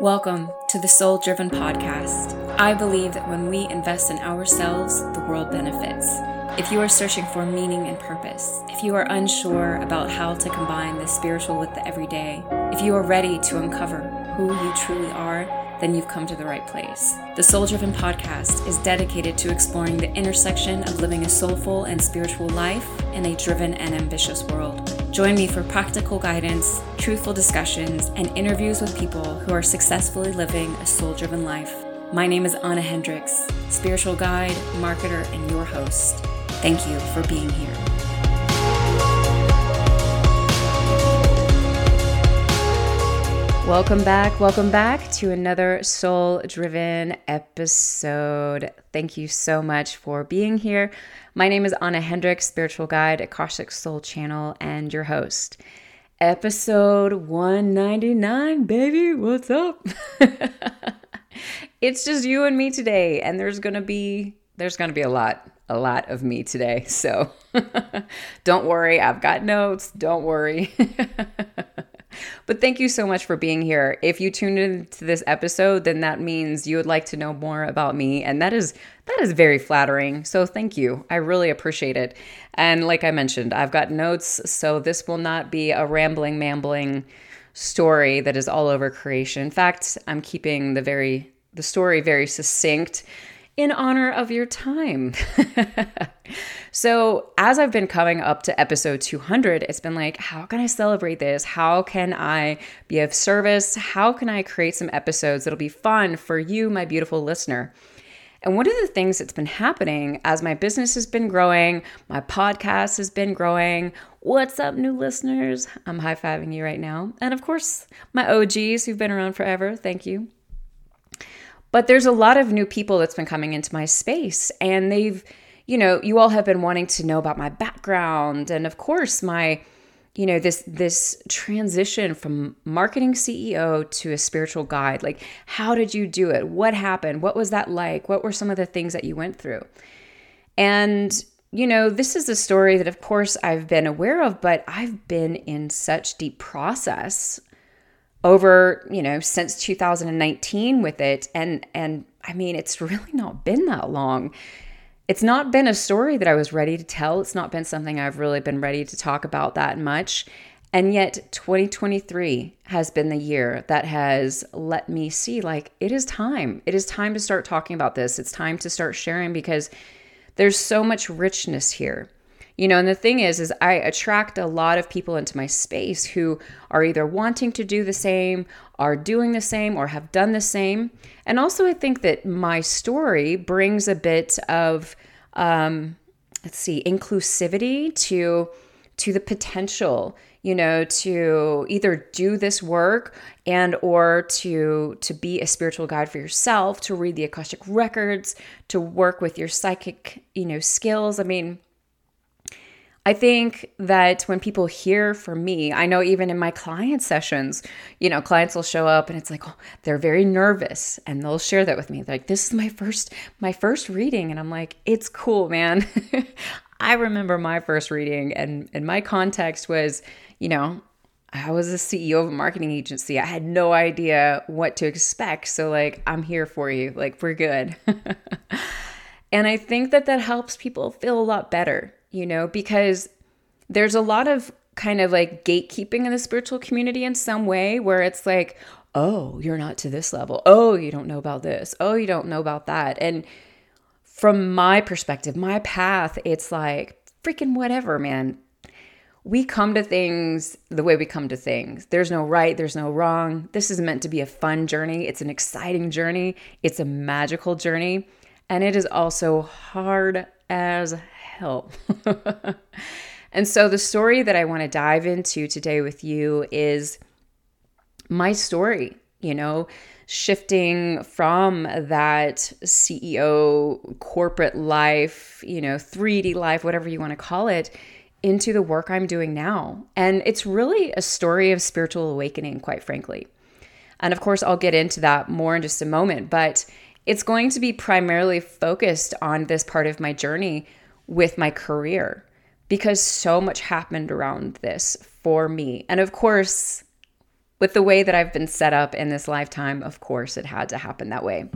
Welcome to the Soul Driven Podcast. I believe that when we invest in ourselves, the world benefits. If you are searching for meaning and purpose, if you are unsure about how to combine the spiritual with the everyday, if you are ready to uncover who you truly are, then you've come to the right place. The Soul Driven Podcast is dedicated to exploring the intersection of living a soulful and spiritual life in a driven and ambitious world. Join me for practical guidance, truthful discussions, and interviews with people who are successfully living a soul driven life. My name is Ahna Hendrix, spiritual guide, marketer, and your host. Thank you for being here. Welcome back. Welcome back to another soul driven episode. Thank you so much for being here. My name is Ahna Hendrix, spiritual guide, Akashic Soul Channel, and your host. Episode 199, baby. What's up? it's just you and me today, and there's going to be there's going to be a lot a lot of me today. So don't worry, I've got notes. Don't worry. But thank you so much for being here. If you tuned into this episode, then that means you would like to know more about me, and that is that is very flattering. So thank you. I really appreciate it. And like I mentioned, I've got notes, so this will not be a rambling, mambling story that is all over creation. In fact, I'm keeping the very the story very succinct in honor of your time. so, as I've been coming up to episode 200, it's been like, how can I celebrate this? How can I be of service? How can I create some episodes that'll be fun for you, my beautiful listener? And one of the things that's been happening as my business has been growing, my podcast has been growing. What's up, new listeners? I'm high fiving you right now. And of course, my OGs who've been around forever, thank you. But there's a lot of new people that's been coming into my space, and they've, you know, you all have been wanting to know about my background, and of course, my, you know, this this transition from marketing CEO to a spiritual guide. Like, how did you do it? What happened? What was that like? What were some of the things that you went through? And you know, this is a story that, of course, I've been aware of, but I've been in such deep process over, you know, since 2019 with it and and I mean, it's really not been that long. It's not been a story that I was ready to tell. It's not been something I've really been ready to talk about that much. And yet 2023 has been the year that has let me see like it is time. It is time to start talking about this. It's time to start sharing because there's so much richness here. You know, and the thing is is I attract a lot of people into my space who are either wanting to do the same, are doing the same or have done the same. And also I think that my story brings a bit of um let's see, inclusivity to to the potential you know to either do this work and or to to be a spiritual guide for yourself to read the akashic records to work with your psychic you know skills i mean I think that when people hear from me, I know even in my client sessions, you know, clients will show up and it's like, oh, they're very nervous and they'll share that with me. They're like, this is my first, my first reading. And I'm like, it's cool, man. I remember my first reading and, and my context was, you know, I was a CEO of a marketing agency. I had no idea what to expect. So, like, I'm here for you. Like, we're good. and I think that that helps people feel a lot better you know, because there's a lot of kind of like gatekeeping in the spiritual community in some way where it's like, oh, you're not to this level. Oh, you don't know about this. Oh, you don't know about that. And from my perspective, my path, it's like freaking whatever, man. We come to things the way we come to things. There's no right, there's no wrong. This is meant to be a fun journey. It's an exciting journey, it's a magical journey, and it is also hard as help. and so, the story that I want to dive into today with you is my story, you know, shifting from that CEO corporate life, you know, 3D life, whatever you want to call it, into the work I'm doing now. And it's really a story of spiritual awakening, quite frankly. And of course, I'll get into that more in just a moment, but it's going to be primarily focused on this part of my journey with my career because so much happened around this for me. And of course, with the way that I've been set up in this lifetime, of course, it had to happen that way.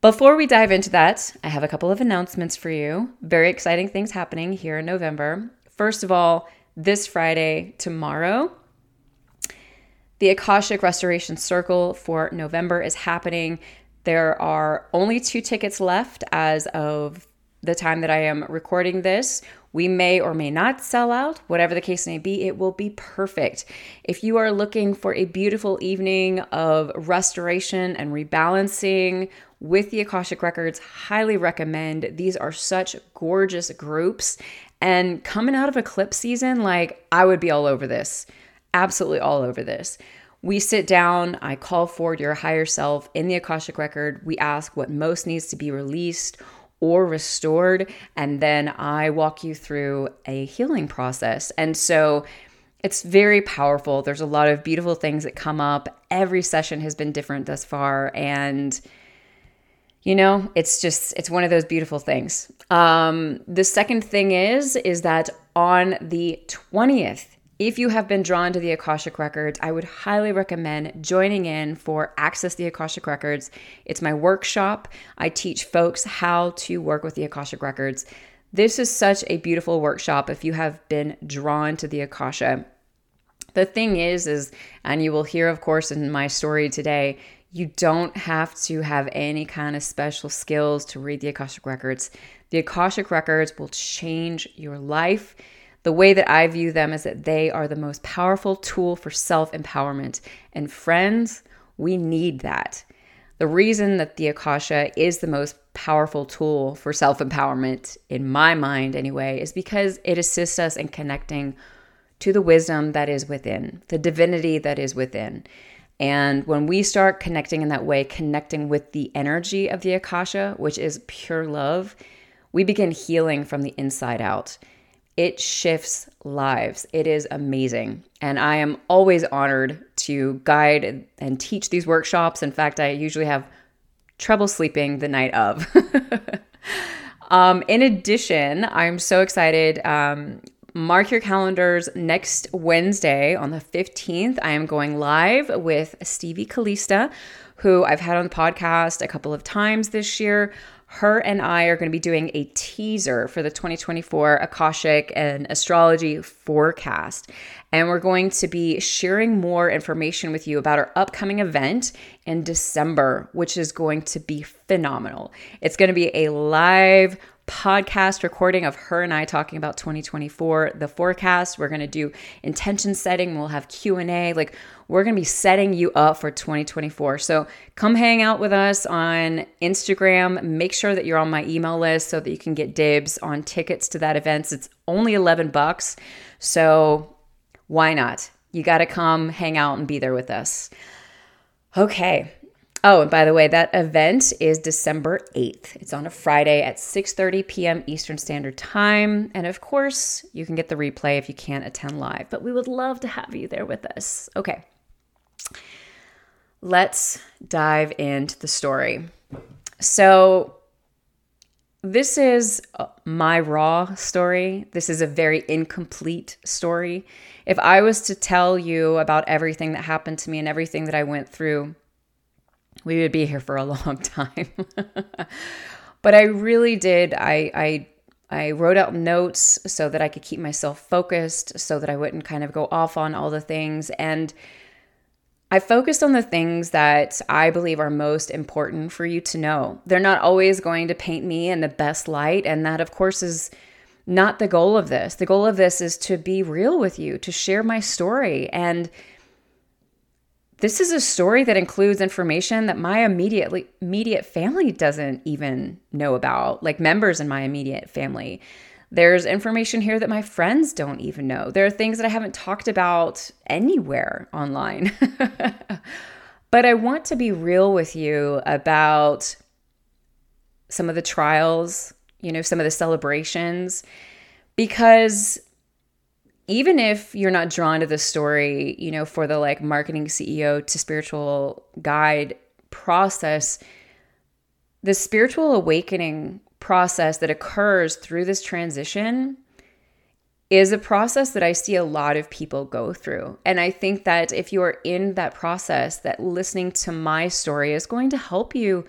Before we dive into that, I have a couple of announcements for you. Very exciting things happening here in November. First of all, this Friday, tomorrow, the Akashic Restoration Circle for November is happening. There are only two tickets left as of the time that I am recording this. We may or may not sell out, whatever the case may be, it will be perfect. If you are looking for a beautiful evening of restoration and rebalancing with the Akashic Records, highly recommend. These are such gorgeous groups. And coming out of eclipse season, like I would be all over this, absolutely all over this. We sit down, I call forward your higher self in the Akashic Record. We ask what most needs to be released or restored. And then I walk you through a healing process. And so it's very powerful. There's a lot of beautiful things that come up. Every session has been different thus far. And you know it's just it's one of those beautiful things um the second thing is is that on the 20th if you have been drawn to the Akashic Records, I would highly recommend joining in for Access the Akashic Records. It's my workshop. I teach folks how to work with the Akashic Records. This is such a beautiful workshop if you have been drawn to the Akasha. The thing is is and you will hear of course in my story today, you don't have to have any kind of special skills to read the Akashic Records. The Akashic Records will change your life the way that I view them is that they are the most powerful tool for self empowerment. And friends, we need that. The reason that the Akasha is the most powerful tool for self empowerment, in my mind anyway, is because it assists us in connecting to the wisdom that is within, the divinity that is within. And when we start connecting in that way, connecting with the energy of the Akasha, which is pure love, we begin healing from the inside out. It shifts lives. It is amazing. And I am always honored to guide and teach these workshops. In fact, I usually have trouble sleeping the night of. um, in addition, I'm so excited. Um, mark your calendars next Wednesday on the 15th. I am going live with Stevie Kalista, who I've had on the podcast a couple of times this year her and I are going to be doing a teaser for the 2024 Akashic and Astrology forecast. And we're going to be sharing more information with you about our upcoming event in December, which is going to be phenomenal. It's going to be a live podcast recording of her and I talking about 2024, the forecast. We're going to do intention setting. We'll have Q&A. Like we're going to be setting you up for 2024. So come hang out with us on Instagram. Make sure that you're on my email list so that you can get dibs on tickets to that event. It's only 11 bucks. So why not? You got to come hang out and be there with us. Okay, Oh, and by the way, that event is December 8th. It's on a Friday at 6:30 p.m. Eastern Standard Time, and of course, you can get the replay if you can't attend live, but we would love to have you there with us. Okay. Let's dive into the story. So, this is uh, my raw story. This is a very incomplete story. If I was to tell you about everything that happened to me and everything that I went through, we would be here for a long time. but I really did. I, I I wrote out notes so that I could keep myself focused, so that I wouldn't kind of go off on all the things. And I focused on the things that I believe are most important for you to know. They're not always going to paint me in the best light. And that, of course, is not the goal of this. The goal of this is to be real with you, to share my story. And this is a story that includes information that my immediate immediate family doesn't even know about, like members in my immediate family. There's information here that my friends don't even know. There are things that I haven't talked about anywhere online. but I want to be real with you about some of the trials, you know, some of the celebrations, because even if you're not drawn to the story, you know, for the like marketing CEO to spiritual guide process, the spiritual awakening process that occurs through this transition is a process that I see a lot of people go through. And I think that if you are in that process, that listening to my story is going to help you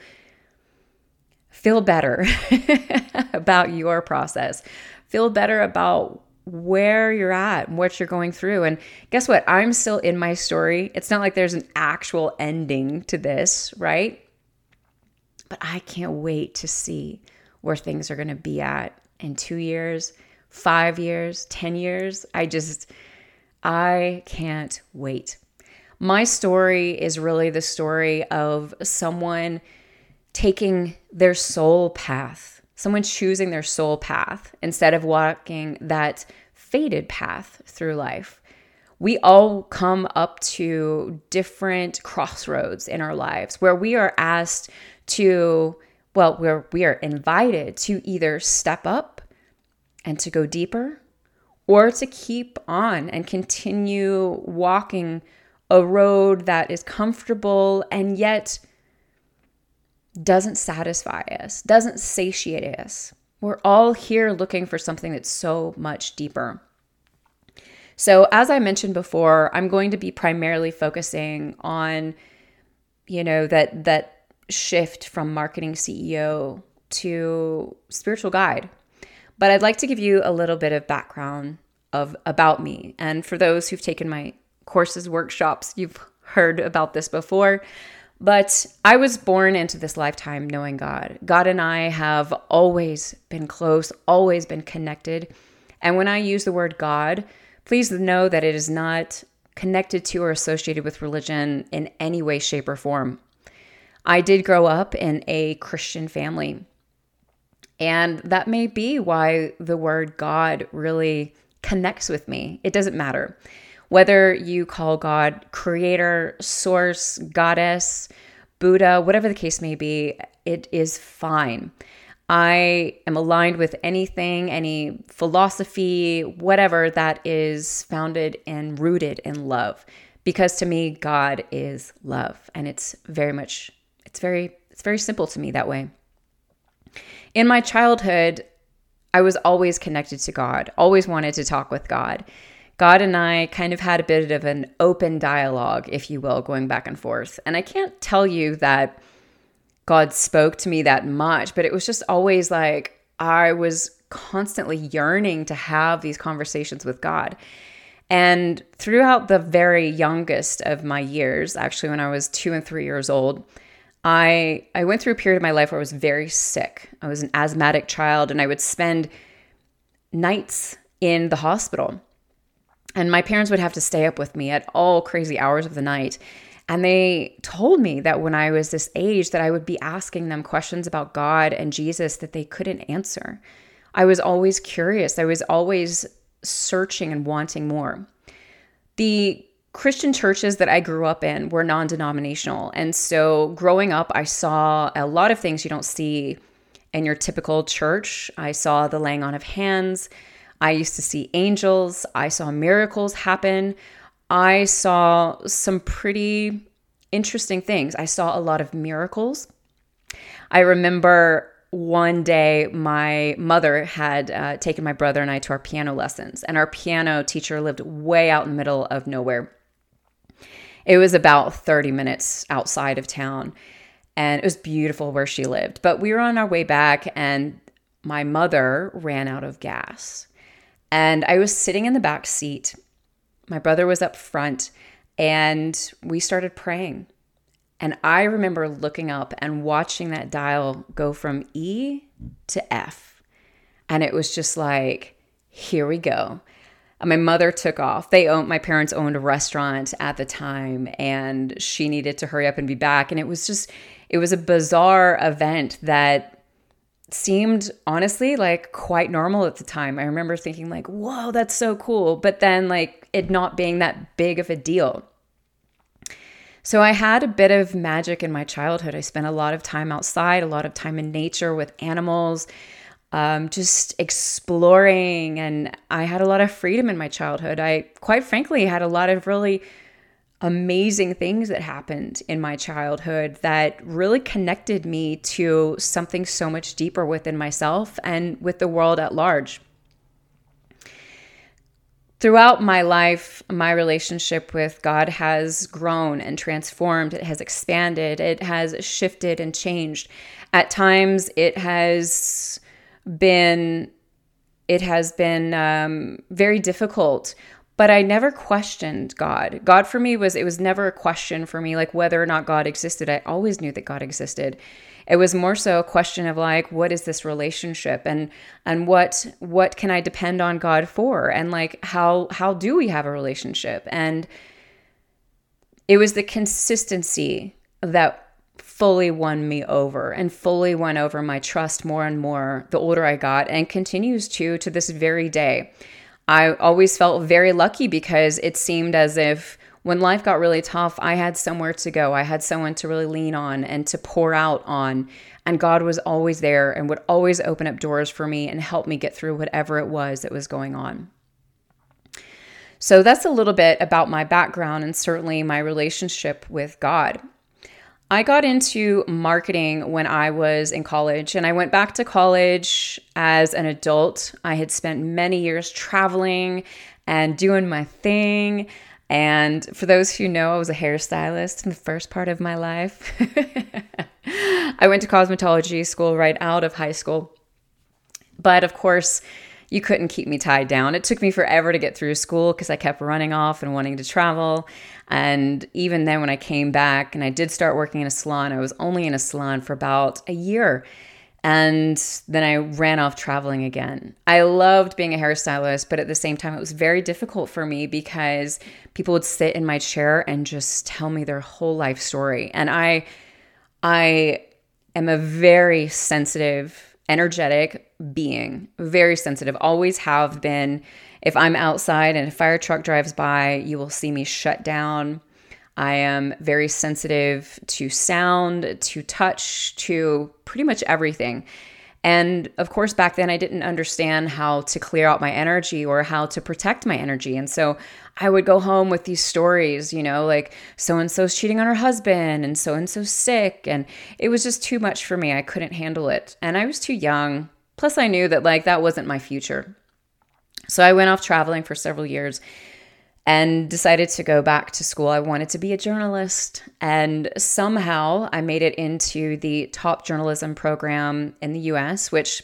feel better about your process, feel better about where you're at and what you're going through. And guess what? I'm still in my story. It's not like there's an actual ending to this, right? But I can't wait to see where things are going to be at in two years, five years, 10 years. I just, I can't wait. My story is really the story of someone taking their soul path, someone choosing their soul path instead of walking that faded path through life. We all come up to different crossroads in our lives where we are asked to, well, where we are invited to either step up and to go deeper or to keep on and continue walking a road that is comfortable and yet doesn't satisfy us, doesn't satiate us. We're all here looking for something that's so much deeper. So, as I mentioned before, I'm going to be primarily focusing on you know that that shift from marketing CEO to spiritual guide but I'd like to give you a little bit of background of about me. And for those who've taken my courses, workshops, you've heard about this before. But I was born into this lifetime knowing God. God and I have always been close, always been connected. And when I use the word God, please know that it is not connected to or associated with religion in any way, shape, or form. I did grow up in a Christian family. And that may be why the word God really connects with me. It doesn't matter. Whether you call God creator, source, goddess, Buddha, whatever the case may be, it is fine. I am aligned with anything, any philosophy, whatever that is founded and rooted in love. Because to me, God is love. And it's very much, it's very, it's very simple to me that way. In my childhood, I was always connected to God, always wanted to talk with God. God and I kind of had a bit of an open dialogue, if you will, going back and forth. And I can't tell you that God spoke to me that much, but it was just always like I was constantly yearning to have these conversations with God. And throughout the very youngest of my years, actually, when I was two and three years old, I I went through a period of my life where I was very sick. I was an asthmatic child and I would spend nights in the hospital. And my parents would have to stay up with me at all crazy hours of the night. And they told me that when I was this age that I would be asking them questions about God and Jesus that they couldn't answer. I was always curious. I was always searching and wanting more. The Christian churches that I grew up in were non denominational. And so growing up, I saw a lot of things you don't see in your typical church. I saw the laying on of hands. I used to see angels. I saw miracles happen. I saw some pretty interesting things. I saw a lot of miracles. I remember one day my mother had uh, taken my brother and I to our piano lessons, and our piano teacher lived way out in the middle of nowhere. It was about 30 minutes outside of town and it was beautiful where she lived. But we were on our way back and my mother ran out of gas. And I was sitting in the back seat. My brother was up front and we started praying. And I remember looking up and watching that dial go from E to F. And it was just like, here we go my mother took off. They owned my parents owned a restaurant at the time and she needed to hurry up and be back and it was just it was a bizarre event that seemed honestly like quite normal at the time. I remember thinking like, "Whoa, that's so cool." But then like it not being that big of a deal. So I had a bit of magic in my childhood. I spent a lot of time outside, a lot of time in nature with animals um, just exploring. And I had a lot of freedom in my childhood. I, quite frankly, had a lot of really amazing things that happened in my childhood that really connected me to something so much deeper within myself and with the world at large. throughout my life, my relationship with God has grown and transformed. It has expanded, it has shifted and changed. At times, it has been it has been um, very difficult but i never questioned god. God for me was it was never a question for me like whether or not god existed. I always knew that god existed. It was more so a question of like what is this relationship? And and what what can i depend on god for? And like how how do we have a relationship? And it was the consistency that fully won me over and fully won over my trust more and more the older I got and continues to to this very day. I always felt very lucky because it seemed as if when life got really tough, I had somewhere to go. I had someone to really lean on and to pour out on. And God was always there and would always open up doors for me and help me get through whatever it was that was going on. So that's a little bit about my background and certainly my relationship with God. I got into marketing when I was in college, and I went back to college as an adult. I had spent many years traveling and doing my thing. And for those who know, I was a hairstylist in the first part of my life. I went to cosmetology school right out of high school. But of course, you couldn't keep me tied down. It took me forever to get through school because I kept running off and wanting to travel. And even then, when I came back and I did start working in a salon, I was only in a salon for about a year. And then I ran off traveling again. I loved being a hairstylist, but at the same time, it was very difficult for me because people would sit in my chair and just tell me their whole life story. And I, I am a very sensitive energetic being, very sensitive, always have been. If I'm outside and a fire truck drives by, you will see me shut down. I am very sensitive to sound, to touch, to pretty much everything. And of course, back then I didn't understand how to clear out my energy or how to protect my energy. And so I would go home with these stories, you know, like so and so's cheating on her husband and so and so's sick. And it was just too much for me. I couldn't handle it. And I was too young. Plus, I knew that like that wasn't my future. So I went off traveling for several years and decided to go back to school. I wanted to be a journalist. And somehow I made it into the top journalism program in the US, which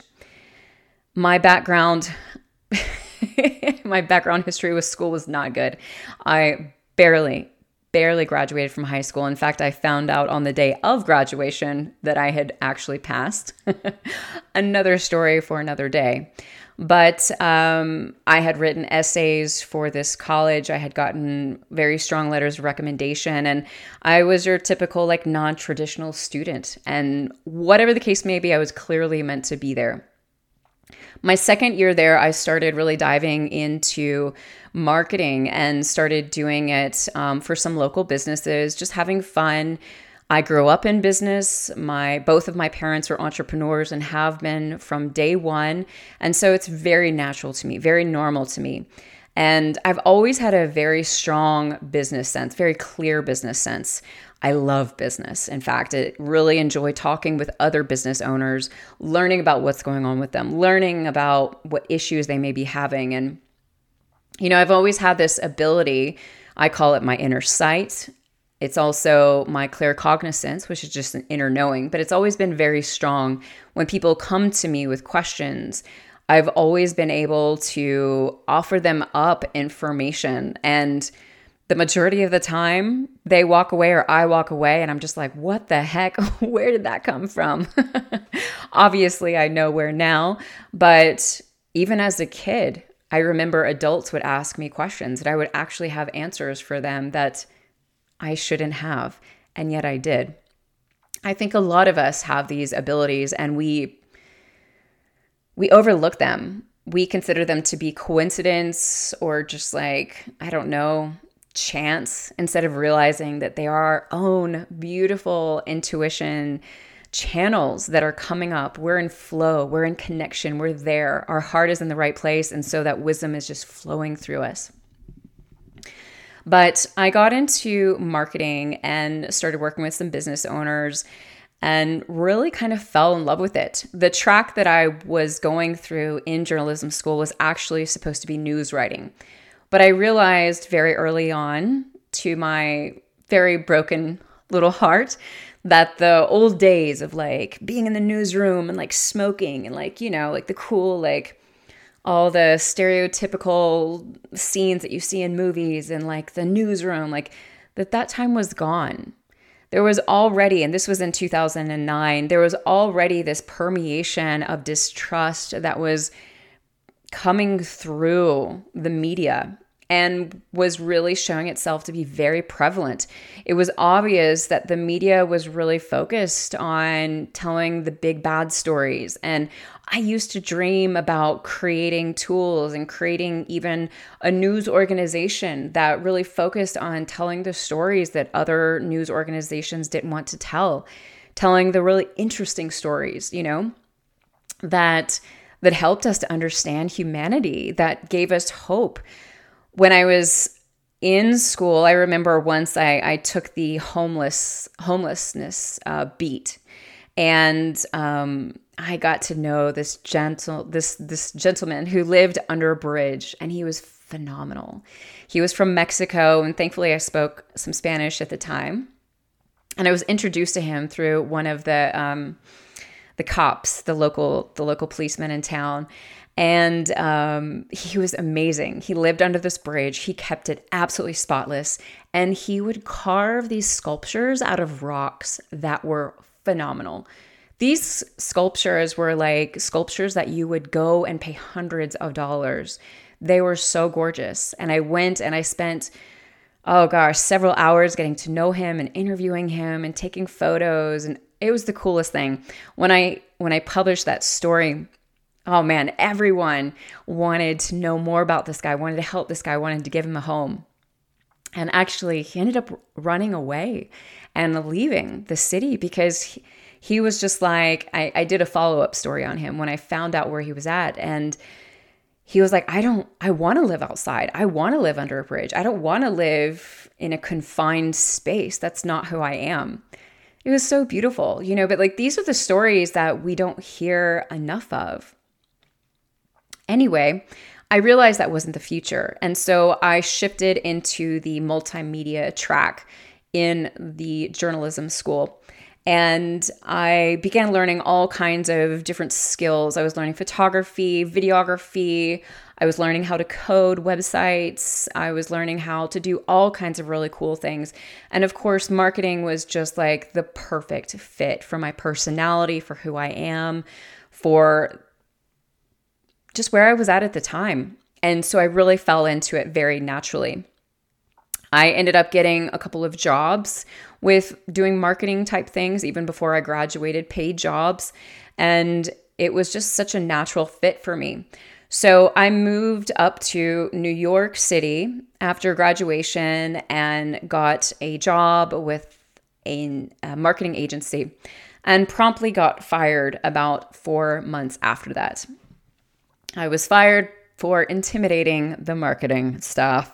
my background. my background history with school was not good. I barely, barely graduated from high school. In fact, I found out on the day of graduation that I had actually passed. another story for another day. But um, I had written essays for this college. I had gotten very strong letters of recommendation, and I was your typical, like, non traditional student. And whatever the case may be, I was clearly meant to be there. My second year there, I started really diving into marketing and started doing it um, for some local businesses, just having fun I grew up in business. My both of my parents are entrepreneurs and have been from day 1, and so it's very natural to me, very normal to me. And I've always had a very strong business sense, very clear business sense. I love business. In fact, I really enjoy talking with other business owners, learning about what's going on with them, learning about what issues they may be having. And, you know, I've always had this ability, I call it my inner sight. It's also my claircognizance, which is just an inner knowing, but it's always been very strong. When people come to me with questions, I've always been able to offer them up information. And the majority of the time, they walk away or I walk away, and I'm just like, what the heck? where did that come from? Obviously, I know where now, but even as a kid, I remember adults would ask me questions and I would actually have answers for them that I shouldn't have, and yet I did. I think a lot of us have these abilities and we we overlook them. We consider them to be coincidence or just like, I don't know, chance instead of realizing that they are our own beautiful intuition channels that are coming up. We're in flow, we're in connection, we're there. Our heart is in the right place. And so that wisdom is just flowing through us. But I got into marketing and started working with some business owners and really kind of fell in love with it. The track that I was going through in journalism school was actually supposed to be news writing. But I realized very early on, to my very broken little heart, that the old days of like being in the newsroom and like smoking and like, you know, like the cool, like, all the stereotypical scenes that you see in movies and like the newsroom, like that that time was gone. There was already, and this was in 2009, there was already this permeation of distrust that was coming through the media and was really showing itself to be very prevalent. It was obvious that the media was really focused on telling the big bad stories. And I used to dream about creating tools and creating even a news organization that really focused on telling the stories that other news organizations didn't want to tell, telling the really interesting stories, you know, that that helped us to understand humanity, that gave us hope when I was in school, I remember once I, I took the homeless homelessness uh, beat, and um, I got to know this gentle this this gentleman who lived under a bridge, and he was phenomenal. He was from Mexico, and thankfully I spoke some Spanish at the time, and I was introduced to him through one of the um, the cops, the local the local policeman in town, and um, he was amazing. He lived under this bridge. He kept it absolutely spotless. And he would carve these sculptures out of rocks that were phenomenal. These sculptures were like sculptures that you would go and pay hundreds of dollars. They were so gorgeous. And I went and I spent, oh gosh, several hours getting to know him and interviewing him and taking photos. And it was the coolest thing. When I when I published that story, oh man, everyone wanted to know more about this guy, wanted to help this guy, wanted to give him a home. And actually, he ended up running away and leaving the city because he, he was just like, I, I did a follow up story on him when I found out where he was at. And he was like, I don't, I want to live outside. I want to live under a bridge. I don't want to live in a confined space. That's not who I am. It was so beautiful, you know, but like these are the stories that we don't hear enough of. Anyway, I realized that wasn't the future. And so I shifted into the multimedia track in the journalism school. And I began learning all kinds of different skills. I was learning photography, videography. I was learning how to code websites. I was learning how to do all kinds of really cool things. And of course, marketing was just like the perfect fit for my personality, for who I am, for just where I was at at the time. And so I really fell into it very naturally. I ended up getting a couple of jobs with doing marketing type things, even before I graduated, paid jobs. And it was just such a natural fit for me. So I moved up to New York City after graduation and got a job with a, a marketing agency and promptly got fired about four months after that. I was fired for intimidating the marketing staff.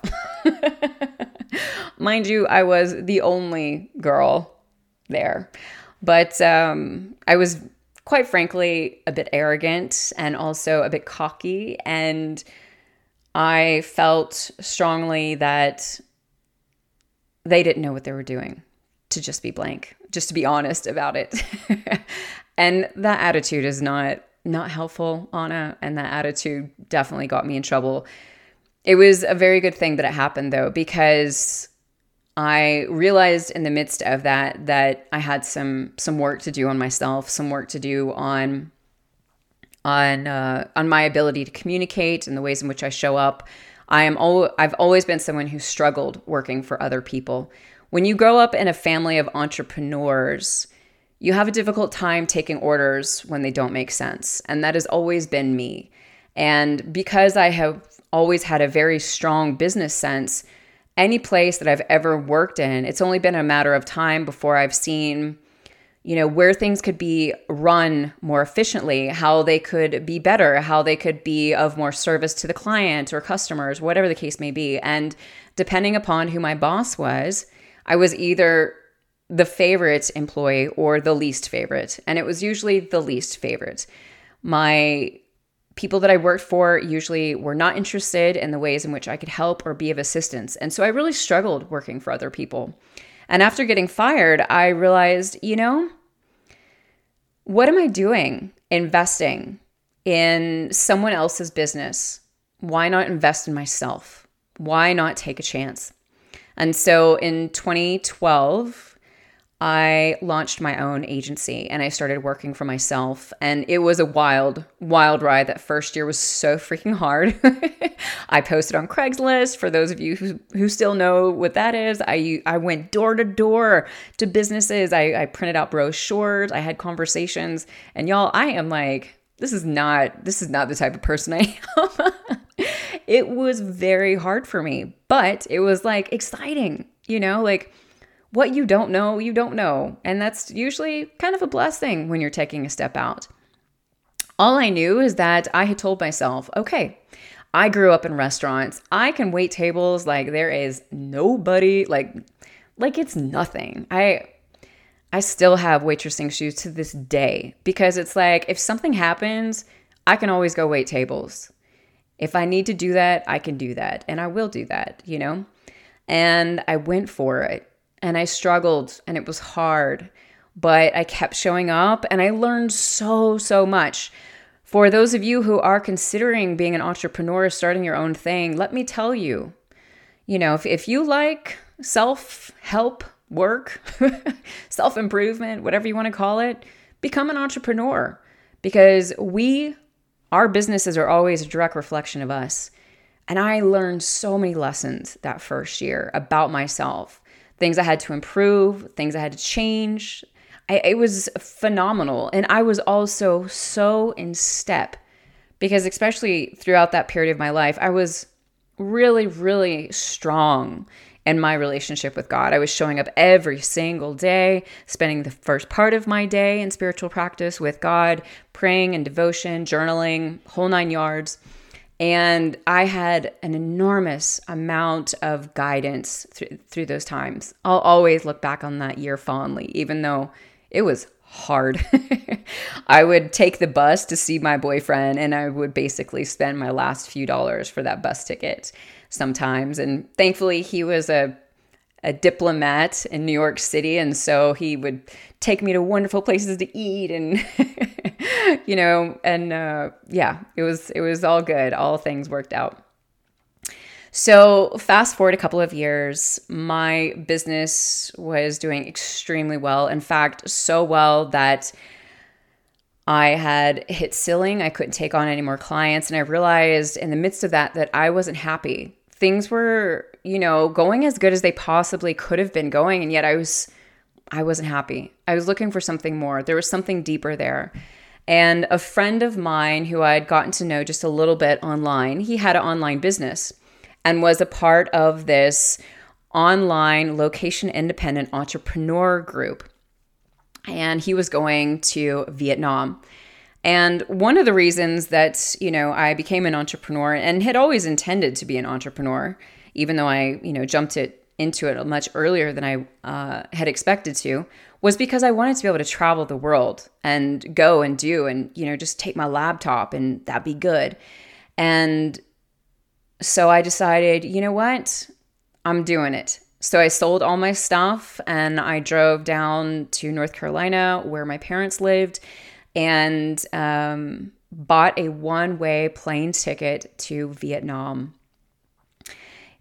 Mind you, I was the only girl there. But um, I was quite frankly a bit arrogant and also a bit cocky. And I felt strongly that they didn't know what they were doing, to just be blank, just to be honest about it. and that attitude is not not helpful, Ahna, and that attitude definitely got me in trouble. It was a very good thing that it happened though, because I realized in the midst of that that I had some some work to do on myself, some work to do on on uh, on my ability to communicate and the ways in which I show up. I am al- I've always been someone who struggled working for other people. When you grow up in a family of entrepreneurs, you have a difficult time taking orders when they don't make sense. And that has always been me. And because I have always had a very strong business sense, any place that I've ever worked in, it's only been a matter of time before I've seen, you know, where things could be run more efficiently, how they could be better, how they could be of more service to the client or customers, whatever the case may be. And depending upon who my boss was, I was either the favorite employee or the least favorite. And it was usually the least favorite. My people that I worked for usually were not interested in the ways in which I could help or be of assistance. And so I really struggled working for other people. And after getting fired, I realized, you know, what am I doing investing in someone else's business? Why not invest in myself? Why not take a chance? And so in 2012, I launched my own agency and I started working for myself. And it was a wild, wild ride. That first year was so freaking hard. I posted on Craigslist. For those of you who, who still know what that is, I, I went door to door to businesses. I, I printed out brochures. I had conversations. And y'all, I am like, this is not this is not the type of person I am. it was very hard for me, but it was like exciting, you know, like what you don't know, you don't know. And that's usually kind of a blessing when you're taking a step out. All I knew is that I had told myself, okay, I grew up in restaurants. I can wait tables like there is nobody like like it's nothing. I I still have waitressing shoes to this day because it's like if something happens, I can always go wait tables. If I need to do that, I can do that and I will do that, you know? And I went for it and I struggled and it was hard, but I kept showing up and I learned so, so much. For those of you who are considering being an entrepreneur, starting your own thing, let me tell you, you know, if, if you like self help work, self improvement, whatever you want to call it, become an entrepreneur because we, our businesses are always a direct reflection of us. And I learned so many lessons that first year about myself things I had to improve, things I had to change. I, it was phenomenal. And I was also so in step because, especially throughout that period of my life, I was really, really strong in my relationship with God. I was showing up every single day, spending the first part of my day in spiritual practice with God, praying and devotion, journaling, whole nine yards. And I had an enormous amount of guidance through, through those times. I'll always look back on that year fondly, even though it was hard. I would take the bus to see my boyfriend, and I would basically spend my last few dollars for that bus ticket sometimes. And thankfully, he was a a diplomat in New York City, and so he would take me to wonderful places to eat, and you know, and uh, yeah, it was it was all good. All things worked out. So fast forward a couple of years, my business was doing extremely well. In fact, so well that I had hit ceiling. I couldn't take on any more clients, and I realized in the midst of that that I wasn't happy. Things were you know, going as good as they possibly could have been going. And yet I was, I wasn't happy. I was looking for something more. There was something deeper there. And a friend of mine who I had gotten to know just a little bit online, he had an online business and was a part of this online location independent entrepreneur group. And he was going to Vietnam. And one of the reasons that, you know, I became an entrepreneur and had always intended to be an entrepreneur even though I, you know, jumped it into it much earlier than I uh, had expected to, was because I wanted to be able to travel the world and go and do and, you know, just take my laptop and that'd be good. And so I decided, you know what? I'm doing it. So I sold all my stuff and I drove down to North Carolina where my parents lived and um, bought a one way plane ticket to Vietnam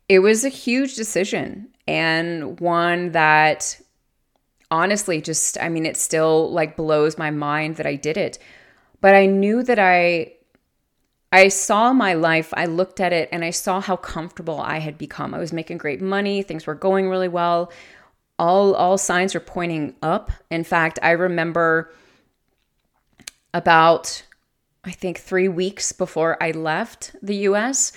it was a huge decision and one that honestly just I mean it still like blows my mind that I did it. But I knew that I I saw my life, I looked at it and I saw how comfortable I had become. I was making great money, things were going really well. All all signs were pointing up. In fact, I remember about I think 3 weeks before I left the US,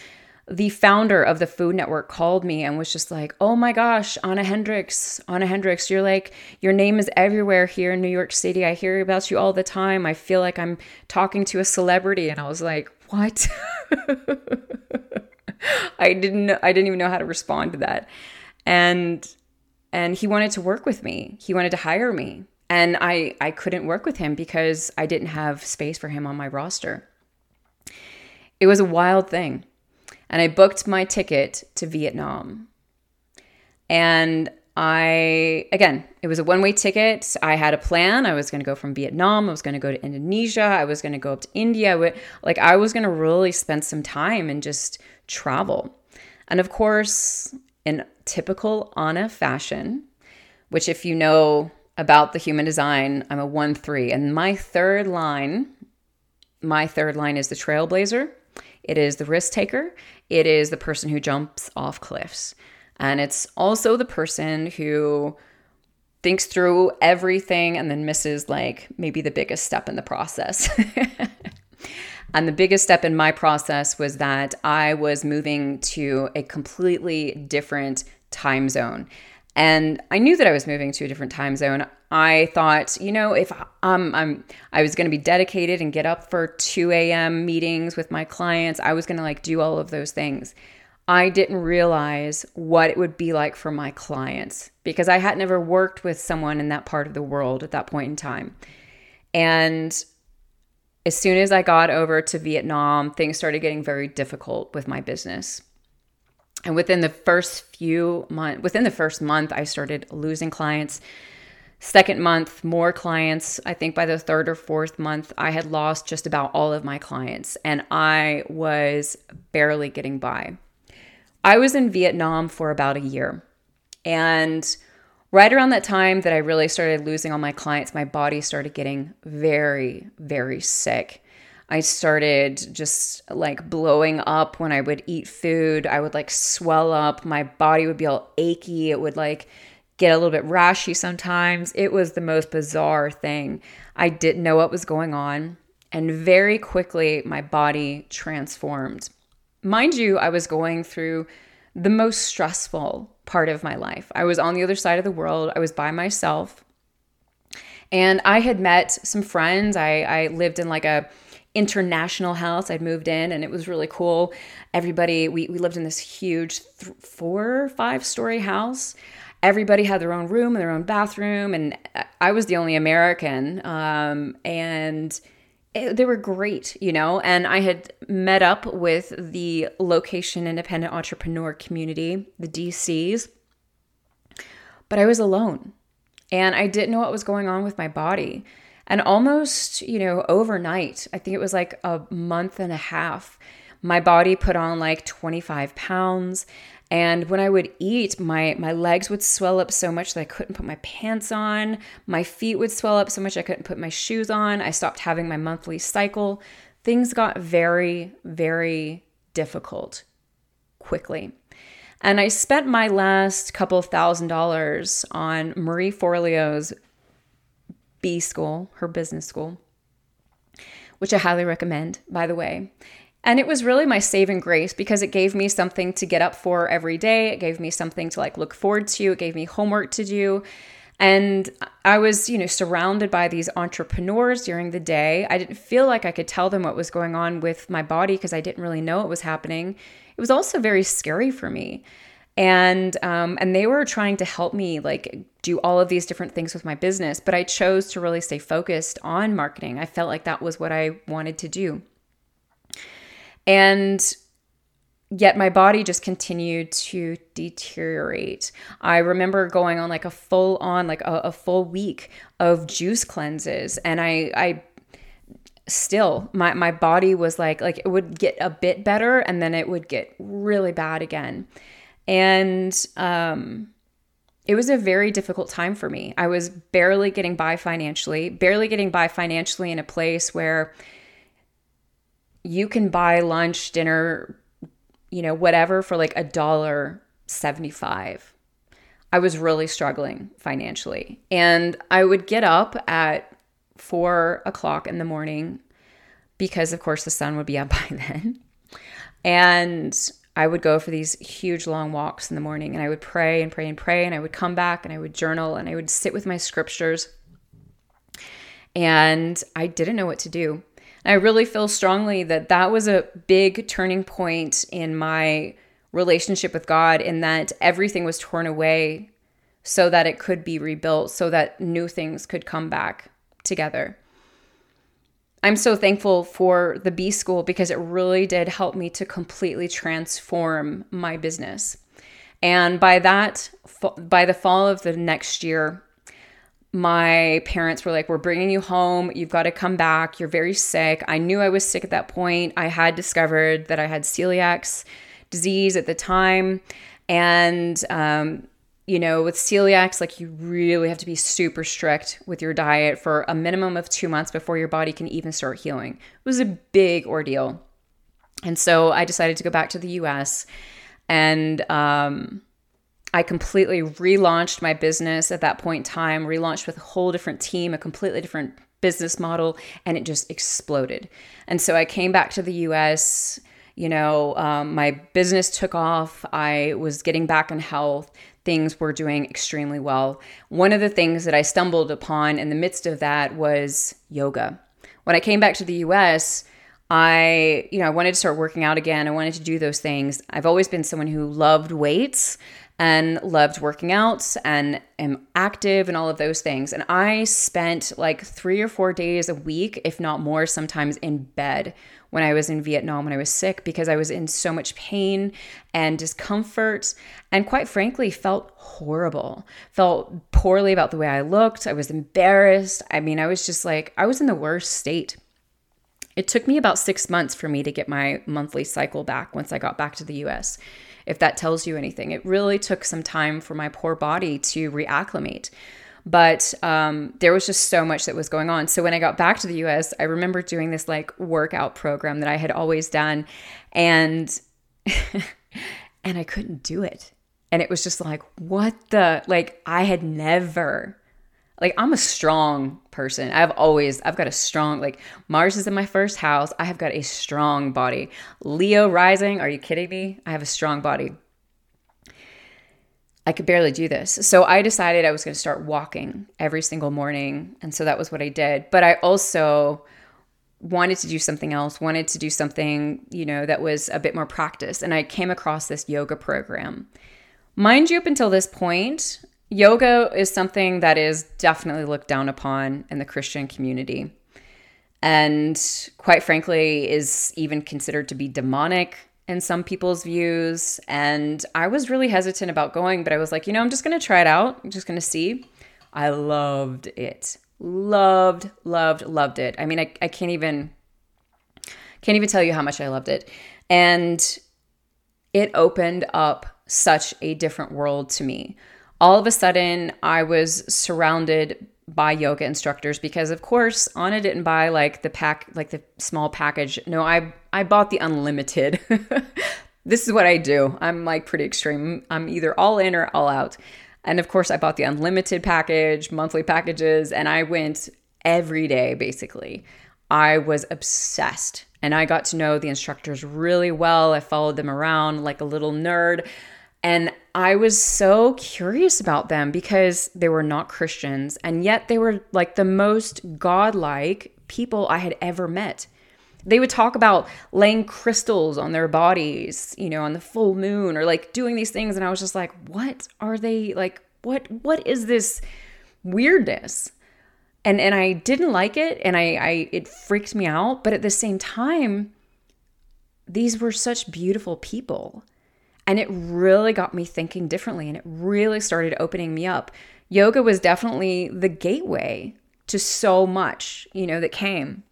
the founder of the Food Network called me and was just like, "Oh my gosh, Ahna Hendrix, Ahna Hendrix, you're like your name is everywhere here in New York City. I hear about you all the time. I feel like I'm talking to a celebrity." And I was like, "What?" I didn't I didn't even know how to respond to that. And and he wanted to work with me. He wanted to hire me. And I I couldn't work with him because I didn't have space for him on my roster. it was a wild thing. And I booked my ticket to Vietnam. And I, again, it was a one way ticket. I had a plan. I was going to go from Vietnam. I was going to go to Indonesia. I was going to go up to India. Like, I was going to really spend some time and just travel. And of course, in typical Ahna fashion, which, if you know about the human design, I'm a 1 3. And my third line, my third line is the trailblazer, it is the risk taker, it is the person who jumps off cliffs. And it's also the person who thinks through everything and then misses like maybe the biggest step in the process. and the biggest step in my process was that I was moving to a completely different time zone. And I knew that I was moving to a different time zone. I thought, you know, if um, I'm, I was going to be dedicated and get up for 2 a.m. meetings with my clients, I was going to like do all of those things. I didn't realize what it would be like for my clients because I had never worked with someone in that part of the world at that point in time. And as soon as I got over to Vietnam, things started getting very difficult with my business. And within the first few months, within the first month, I started losing clients. Second month, more clients. I think by the third or fourth month, I had lost just about all of my clients and I was barely getting by. I was in Vietnam for about a year. And right around that time that I really started losing all my clients, my body started getting very, very sick. I started just like blowing up when I would eat food. I would like swell up. My body would be all achy. It would like get a little bit rashy sometimes. It was the most bizarre thing. I didn't know what was going on. And very quickly, my body transformed. Mind you, I was going through the most stressful part of my life. I was on the other side of the world, I was by myself. And I had met some friends. I, I lived in like a international house. I'd moved in and it was really cool. Everybody, we, we lived in this huge th- four, five story house. Everybody had their own room and their own bathroom. And I was the only American. Um, and it, they were great, you know, and I had met up with the location independent entrepreneur community, the DCs, but I was alone and I didn't know what was going on with my body. And almost, you know, overnight, I think it was like a month and a half, my body put on like 25 pounds and when I would eat, my my legs would swell up so much that I couldn't put my pants on. My feet would swell up so much I couldn't put my shoes on. I stopped having my monthly cycle. Things got very very difficult quickly. And I spent my last couple thousand dollars on Marie Forleo's B school, her business school, which I highly recommend, by the way. And it was really my saving grace because it gave me something to get up for every day. It gave me something to like look forward to. It gave me homework to do. And I was, you know, surrounded by these entrepreneurs during the day. I didn't feel like I could tell them what was going on with my body because I didn't really know what was happening. It was also very scary for me. And um, and they were trying to help me like do all of these different things with my business, but I chose to really stay focused on marketing. I felt like that was what I wanted to do. And yet my body just continued to deteriorate. I remember going on like a full on, like a, a full week of juice cleanses. And I, I, still my my body was like like it would get a bit better and then it would get really bad again and um it was a very difficult time for me i was barely getting by financially barely getting by financially in a place where you can buy lunch, dinner, you know, whatever for like a dollar 75. I was really struggling financially. And I would get up at four o'clock in the morning because, of course, the sun would be up by then. And I would go for these huge long walks in the morning and I would pray and pray and pray. And I would come back and I would journal and I would sit with my scriptures. And I didn't know what to do. And I really feel strongly that that was a big turning point in my relationship with God, in that everything was torn away so that it could be rebuilt, so that new things could come back together. I'm so thankful for the B School because it really did help me to completely transform my business. And by that, by the fall of the next year, my parents were like, We're bringing you home. You've got to come back. You're very sick. I knew I was sick at that point. I had discovered that I had celiac disease at the time. And, um, you know, with celiacs, like you really have to be super strict with your diet for a minimum of two months before your body can even start healing. It was a big ordeal. And so I decided to go back to the US and, um, I completely relaunched my business at that point in time, relaunched with a whole different team, a completely different business model, and it just exploded. And so I came back to the US. You know, um, my business took off. I was getting back in health. Things were doing extremely well. One of the things that I stumbled upon in the midst of that was yoga. When I came back to the US, I, you know, I wanted to start working out again. I wanted to do those things. I've always been someone who loved weights and loved working out and am active and all of those things. And I spent like three or four days a week, if not more, sometimes in bed when I was in Vietnam when I was sick because I was in so much pain and discomfort and quite frankly felt horrible. Felt poorly about the way I looked. I was embarrassed. I mean, I was just like I was in the worst state. It took me about 6 months for me to get my monthly cycle back once I got back to the US if that tells you anything. It really took some time for my poor body to reacclimate. But um, there was just so much that was going on. So when I got back to the US, I remember doing this like workout program that I had always done. And and I couldn't do it. And it was just like, what the like I had never like I'm a strong person. I've always I've got a strong like Mars is in my first house. I have got a strong body. Leo rising, are you kidding me? I have a strong body. I could barely do this. So I decided I was going to start walking every single morning, and so that was what I did. But I also wanted to do something else, wanted to do something, you know, that was a bit more practice. And I came across this yoga program. Mind you, up until this point, yoga is something that is definitely looked down upon in the Christian community. And quite frankly, is even considered to be demonic in some people's views. And I was really hesitant about going, but I was like, you know, I'm just going to try it out. I'm just going to see. I loved it. Loved, loved, loved it. I mean, I, I can't even can't even tell you how much I loved it. And it opened up such a different world to me all of a sudden I was surrounded by yoga instructors because of course Ahna didn't buy like the pack like the small package. No, I I bought the unlimited. this is what I do. I'm like pretty extreme. I'm either all in or all out. And of course I bought the unlimited package, monthly packages and I went every day basically. I was obsessed and I got to know the instructors really well. I followed them around like a little nerd. And I was so curious about them because they were not Christians, and yet they were like the most godlike people I had ever met. They would talk about laying crystals on their bodies, you know, on the full moon or like doing these things and I was just like, "What are they like what what is this weirdness?" And and I didn't like it and I I it freaked me out, but at the same time these were such beautiful people and it really got me thinking differently and it really started opening me up. Yoga was definitely the gateway to so much, you know, that came.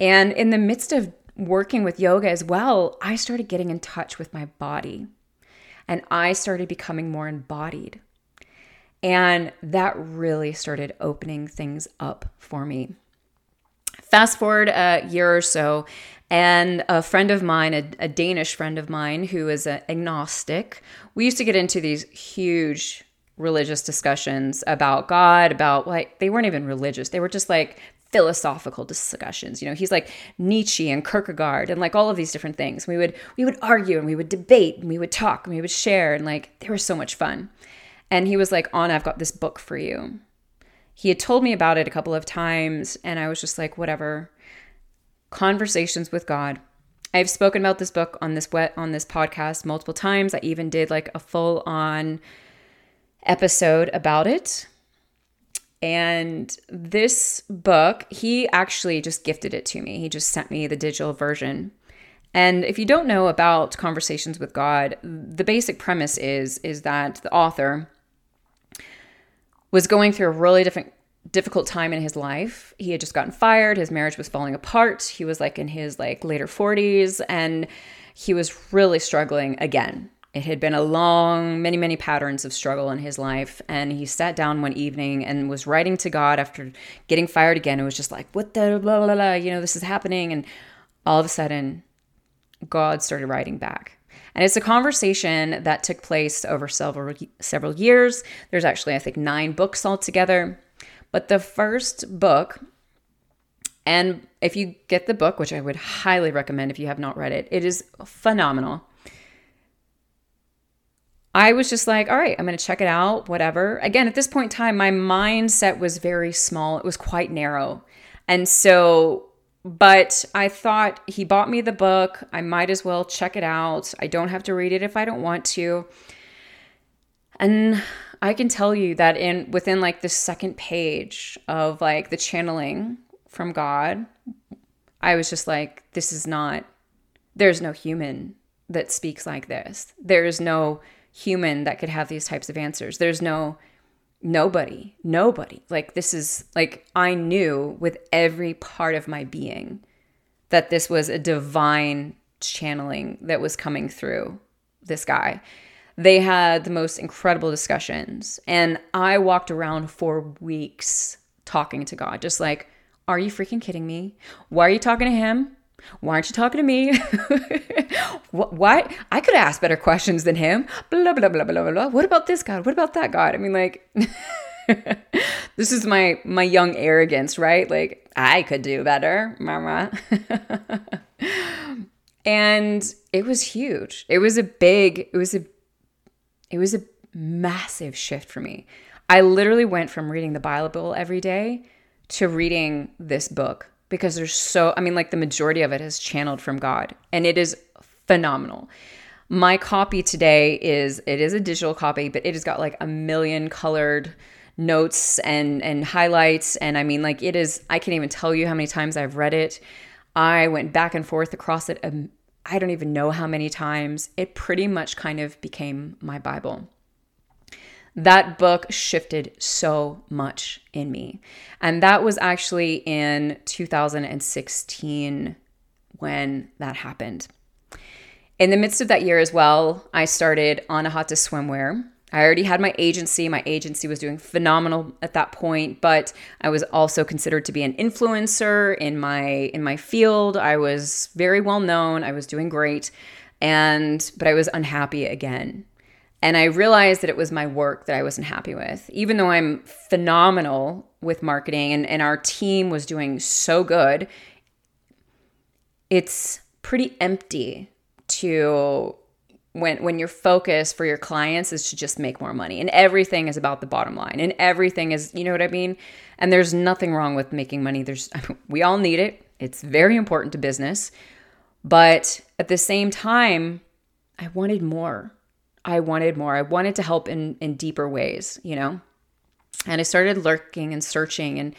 And in the midst of working with yoga as well, I started getting in touch with my body and I started becoming more embodied. And that really started opening things up for me. Fast forward a year or so, and a friend of mine, a, a Danish friend of mine who is an agnostic, we used to get into these huge religious discussions about God, about like, they weren't even religious. They were just like philosophical discussions. You know, he's like Nietzsche and Kierkegaard and like all of these different things. We would we would argue and we would debate and we would talk and we would share and like they were so much fun. And he was like, "Ahna, I've got this book for you." He had told me about it a couple of times and I was just like, "Whatever." Conversations with God. I've spoken about this book on this wet on this podcast multiple times. I even did like a full on episode about it. And this book, he actually just gifted it to me. He just sent me the digital version. And if you don't know about Conversations with God, the basic premise is is that the author was going through a really different difficult time in his life. He had just gotten fired, his marriage was falling apart. He was like in his like later 40s and he was really struggling again. It had been a long, many, many patterns of struggle in his life. And he sat down one evening and was writing to God after getting fired again. It was just like, what the blah, blah, blah, you know, this is happening. And all of a sudden, God started writing back. And it's a conversation that took place over several several years. There's actually, I think, nine books altogether. But the first book, and if you get the book, which I would highly recommend if you have not read it, it is phenomenal. I was just like, all right, I'm going to check it out, whatever. Again, at this point in time, my mindset was very small, it was quite narrow. And so, but I thought he bought me the book. I might as well check it out. I don't have to read it if I don't want to. And I can tell you that in within like the second page of like the channeling from God, I was just like, this is not, there's no human that speaks like this. There is no human that could have these types of answers. There's no, nobody, nobody. Like, this is like, I knew with every part of my being that this was a divine channeling that was coming through this guy. They had the most incredible discussions. And I walked around for weeks talking to God, just like, are you freaking kidding me? Why are you talking to him? Why aren't you talking to me? what? I could ask better questions than him. Blah, blah, blah, blah, blah, blah. What about this God? What about that God? I mean, like, this is my my young arrogance, right? Like, I could do better, mama. and it was huge. It was a big, it was a it was a massive shift for me. I literally went from reading the Bible every day to reading this book because there's so, I mean, like the majority of it is channeled from God and it is phenomenal. My copy today is, it is a digital copy, but it has got like a million colored notes and and highlights and I mean like it is I can't even tell you how many times I've read it. I went back and forth across it um, I don't even know how many times. It pretty much kind of became my Bible. That book shifted so much in me. And that was actually in 2016 when that happened. In the midst of that year as well, I started Anahata Swimwear. I already had my agency. My agency was doing phenomenal at that point, but I was also considered to be an influencer in my in my field. I was very well known. I was doing great. And but I was unhappy again. And I realized that it was my work that I wasn't happy with. Even though I'm phenomenal with marketing and, and our team was doing so good, it's pretty empty to when when your focus for your clients is to just make more money. And everything is about the bottom line. And everything is you know what i mean? And there's nothing wrong with making money. There's we all need it. It's very important to business. But at the same time i wanted more. I wanted more. I wanted to help in in deeper ways you know? And i started lurking and searching. And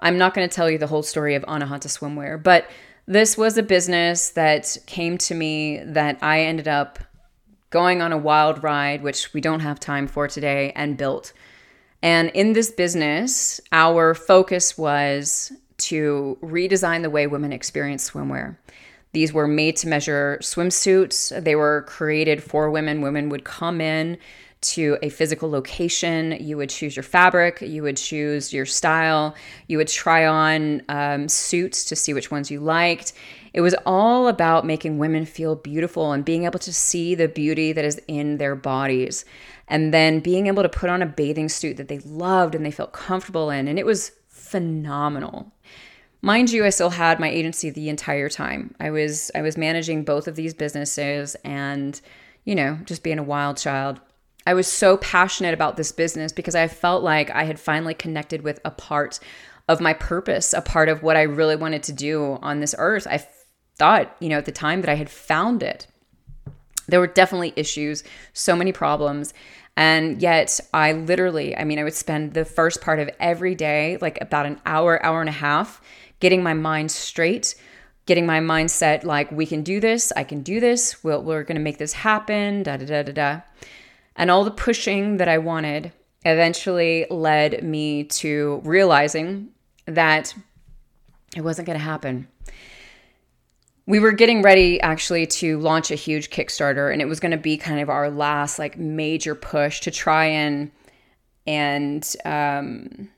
i'm not going to tell you the whole story of anahata swimwear but this was a business that came to me that i ended up going on a wild ride, which we don't have time for today, and built. And in this business, our focus was to redesign the way women experience swimwear. These were made to measure swimsuits. They were created for women. Women would come in to a physical location. You would choose your fabric, you would choose your style, you would try on um, suits to see which ones you liked. It was all about making women feel beautiful and being able to see the beauty that is in their bodies. And then being able to put on a bathing suit that they loved and they felt comfortable in. And it was phenomenal. Mind you, I still had my agency the entire time. I was I was managing both of these businesses and, you know, just being a wild child. I was so passionate about this business because I felt like I had finally connected with a part of my purpose, a part of what I really wanted to do on this earth. I thought, you know, at the time that I had found it. There were definitely issues, so many problems. And yet, I literally, I mean, I would spend the first part of every day, like about an hour, hour and a half, getting my mind straight, getting my mindset like, we can do this, I can do this, we're, we're gonna make this happen, da da da da da. And all the pushing that I wanted eventually led me to realizing that it wasn't gonna happen we were getting ready actually to launch a huge Kickstarter, and it was going to be kind of our last like major push to try and and um,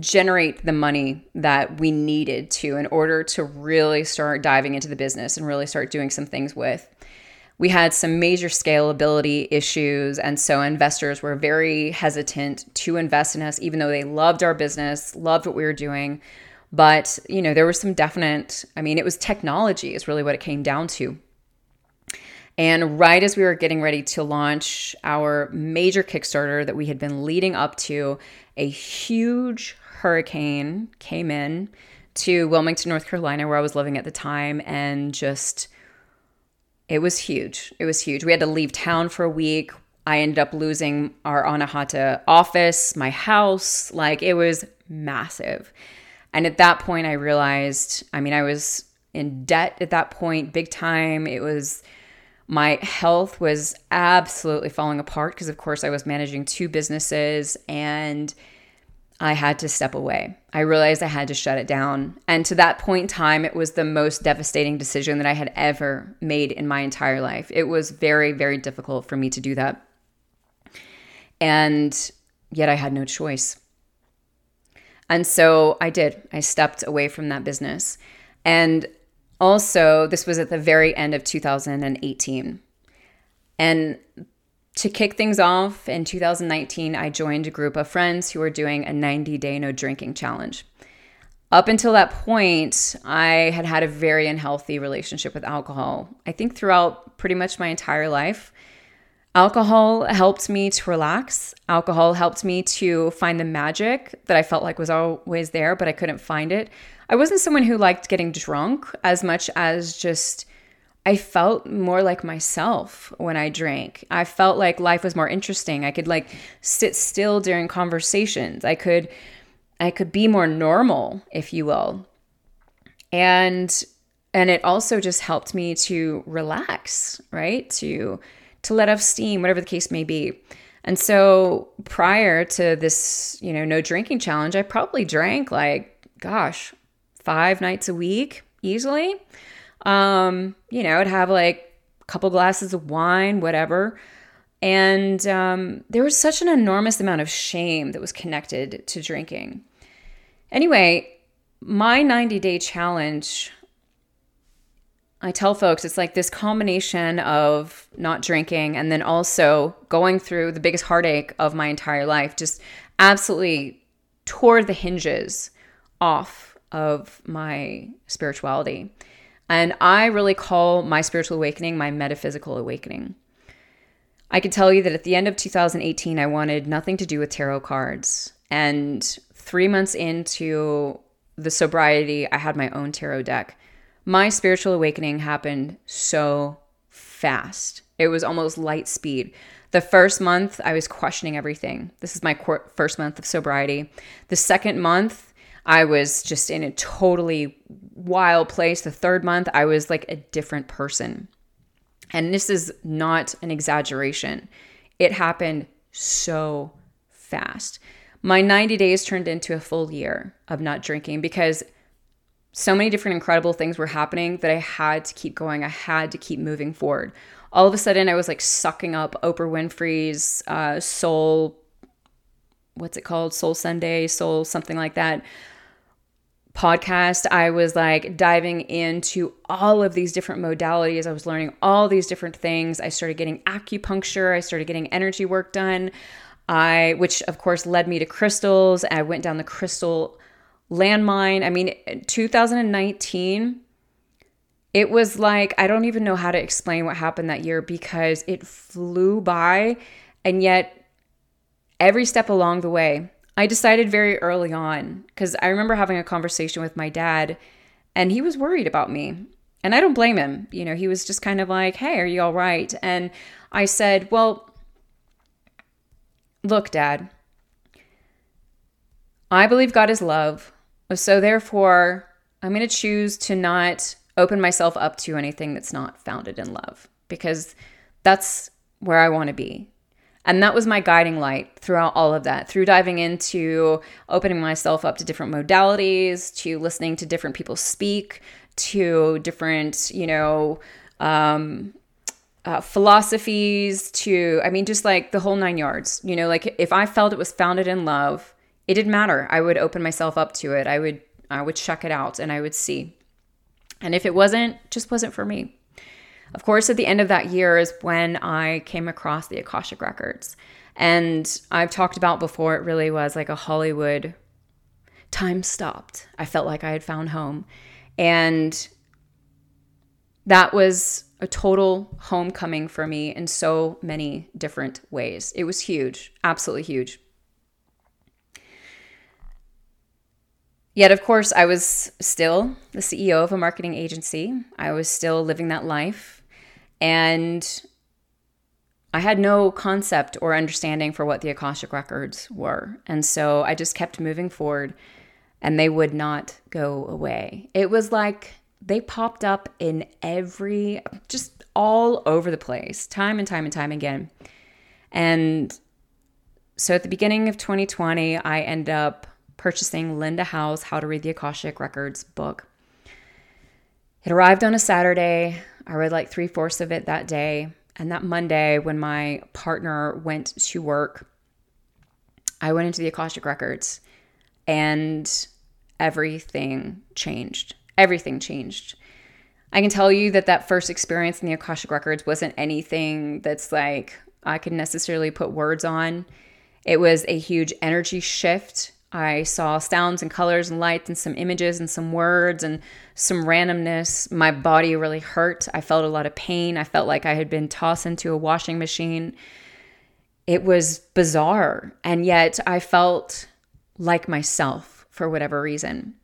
generate the money that we needed to in order to really start diving into the business and really start doing some things with. We had some major scalability issues, and so investors were very hesitant to invest in us, even though they loved our business, loved what we were doing but, you know, there was some definite, I mean, it was technology, is really what it came down to. And right as we were getting ready to launch our major Kickstarter that we had been leading up to, a huge hurricane came in to Wilmington, North Carolina, where I was living at the time, and just it was huge. It was huge. We had to leave town for a week. I ended up losing our Anahata office, my house. Like it was massive. And at that point, I realized I mean, I was in debt at that point, big time. It was my health was absolutely falling apart because, of course, I was managing two businesses and I had to step away. I realized I had to shut it down. And to that point in time, it was the most devastating decision that I had ever made in my entire life. It was very, very difficult for me to do that. And yet I had no choice. And so I did. I stepped away from that business. And also, this was at the very end of 2018. And to kick things off in 2019, I joined a group of friends who were doing a 90 day no drinking challenge. Up until that point, I had had a very unhealthy relationship with alcohol. I think throughout pretty much my entire life. Alcohol helped me to relax. Alcohol helped me to find the magic that I felt like was always there, but I couldn't find it. I wasn't someone who liked getting drunk as much as just I felt more like myself when I drank. I felt like life was more interesting. I could like sit still during conversations. I could I could be more normal, if you will. And and it also just helped me to relax, right? To to let off steam, whatever the case may be. And so prior to this, you know, no drinking challenge, I probably drank like, gosh, five nights a week easily. Um, you know, I'd have like a couple glasses of wine, whatever. And um, there was such an enormous amount of shame that was connected to drinking. Anyway, my 90 day challenge I tell folks it's like this combination of not drinking and then also going through the biggest heartache of my entire life, just absolutely tore the hinges off of my spirituality. And I really call my spiritual awakening my metaphysical awakening. I can tell you that at the end of 2018, I wanted nothing to do with tarot cards. And three months into the sobriety, I had my own tarot deck my spiritual awakening happened so fast. It was almost light speed. The first month, I was questioning everything. This is my first month of sobriety. The second month, I was just in a totally wild place. The third month, I was like a different person. And this is not an exaggeration. It happened so fast. My 90 days turned into a full year of not drinking because so many different incredible things were happening that I had to keep going. I had to keep moving forward. All of a sudden, I was like sucking up Oprah Winfrey's uh, Soul, what's it called? Soul Sunday, Soul, something like that podcast. I was like diving into all of these different modalities. I was learning all these different things. I started getting acupuncture, I started getting energy work done. I, which of course led me to crystals. I went down the crystal landmine. I mean, 2019, it was like, I don't even know how to explain what happened that year because it flew by. And yet, every step along the way, I decided very early on because I remember having a conversation with my dad and he was worried about me. And I don't blame him. You know, he was just kind of like, hey, are you all right? And I said, well, Look, Dad, I believe God is love. So therefore, I'm going to choose to not open myself up to anything that's not founded in love because that's where I want to be. And that was my guiding light throughout all of that, through diving into opening myself up to different modalities, to listening to different people speak, to different, you know, um, uh, philosophies, to, I mean, just like the whole nine yards. You know, like if I felt it was founded in love, it didn't matter. I would open myself up to it. I would, I would check it out and I would see. And if it wasn't, just wasn't for me. Of course, at the end of that year is when I came across the Akashic Records. And I've talked about before, it really was like a Hollywood time stopped. I felt like I had found home. And that was a total homecoming for me in so many different ways. It was huge, absolutely huge. Yet, of course, I was still the CEO of a marketing agency. I was still living that life. And I had no concept or understanding for what the Akashic Records were. And so I just kept moving forward and they would not go away. It was like they popped up in every, just all over the place, time and time and time again. And so at the beginning of 2020, I end up purchasing Linda Howe's How to Read the Akashic Records book. It arrived on a Saturday. I read like three fourths of it that day. And that Monday, when my partner went to work, I went into the Akashic Records and everything changed. Everything changed. I can tell you that that first experience in the Akashic Records wasn't anything that's like I could necessarily put words on. It was a huge energy shift I saw sounds and colors and lights and some images and some words and some randomness. My body really hurt. I felt a lot of pain. I felt like I had been tossed into a washing machine. It was bizarre. And yet I felt like myself for whatever reason.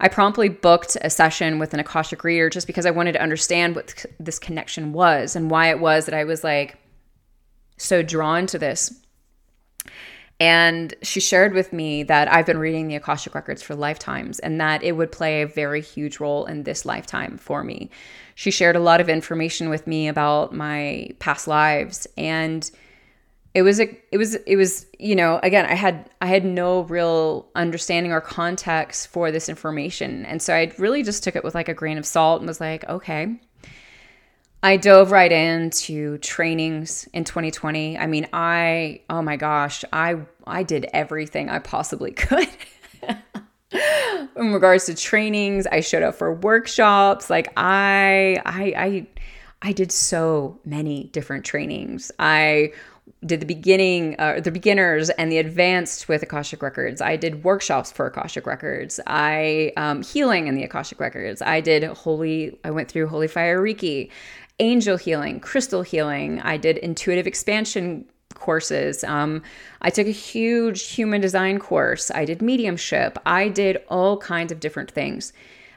I promptly booked a session with an Akashic reader just because I wanted to understand what this connection was and why it was that I was like so drawn to this. And she shared with me that I've been reading the Akashic Records for lifetimes and that it would play a very huge role in this lifetime for me. She shared a lot of information with me about my past lives and it was a it was it was you know again i had i had no real understanding or context for this information and so i really just took it with like a grain of salt and was like okay I dove right into trainings in 2020. I mean, I oh my gosh, I I did everything I possibly could. in regards to trainings, I showed up for workshops. Like I I I I did so many different trainings. I did the beginning, uh, the beginners and the advanced with Akashic Records. I did workshops for Akashic Records. I um, healing in the Akashic Records. I did holy. I went through Holy Fire Reiki angel healing, crystal healing. I did intuitive expansion courses. Um, I took a huge human design course. I did mediumship. I did all kinds of different things.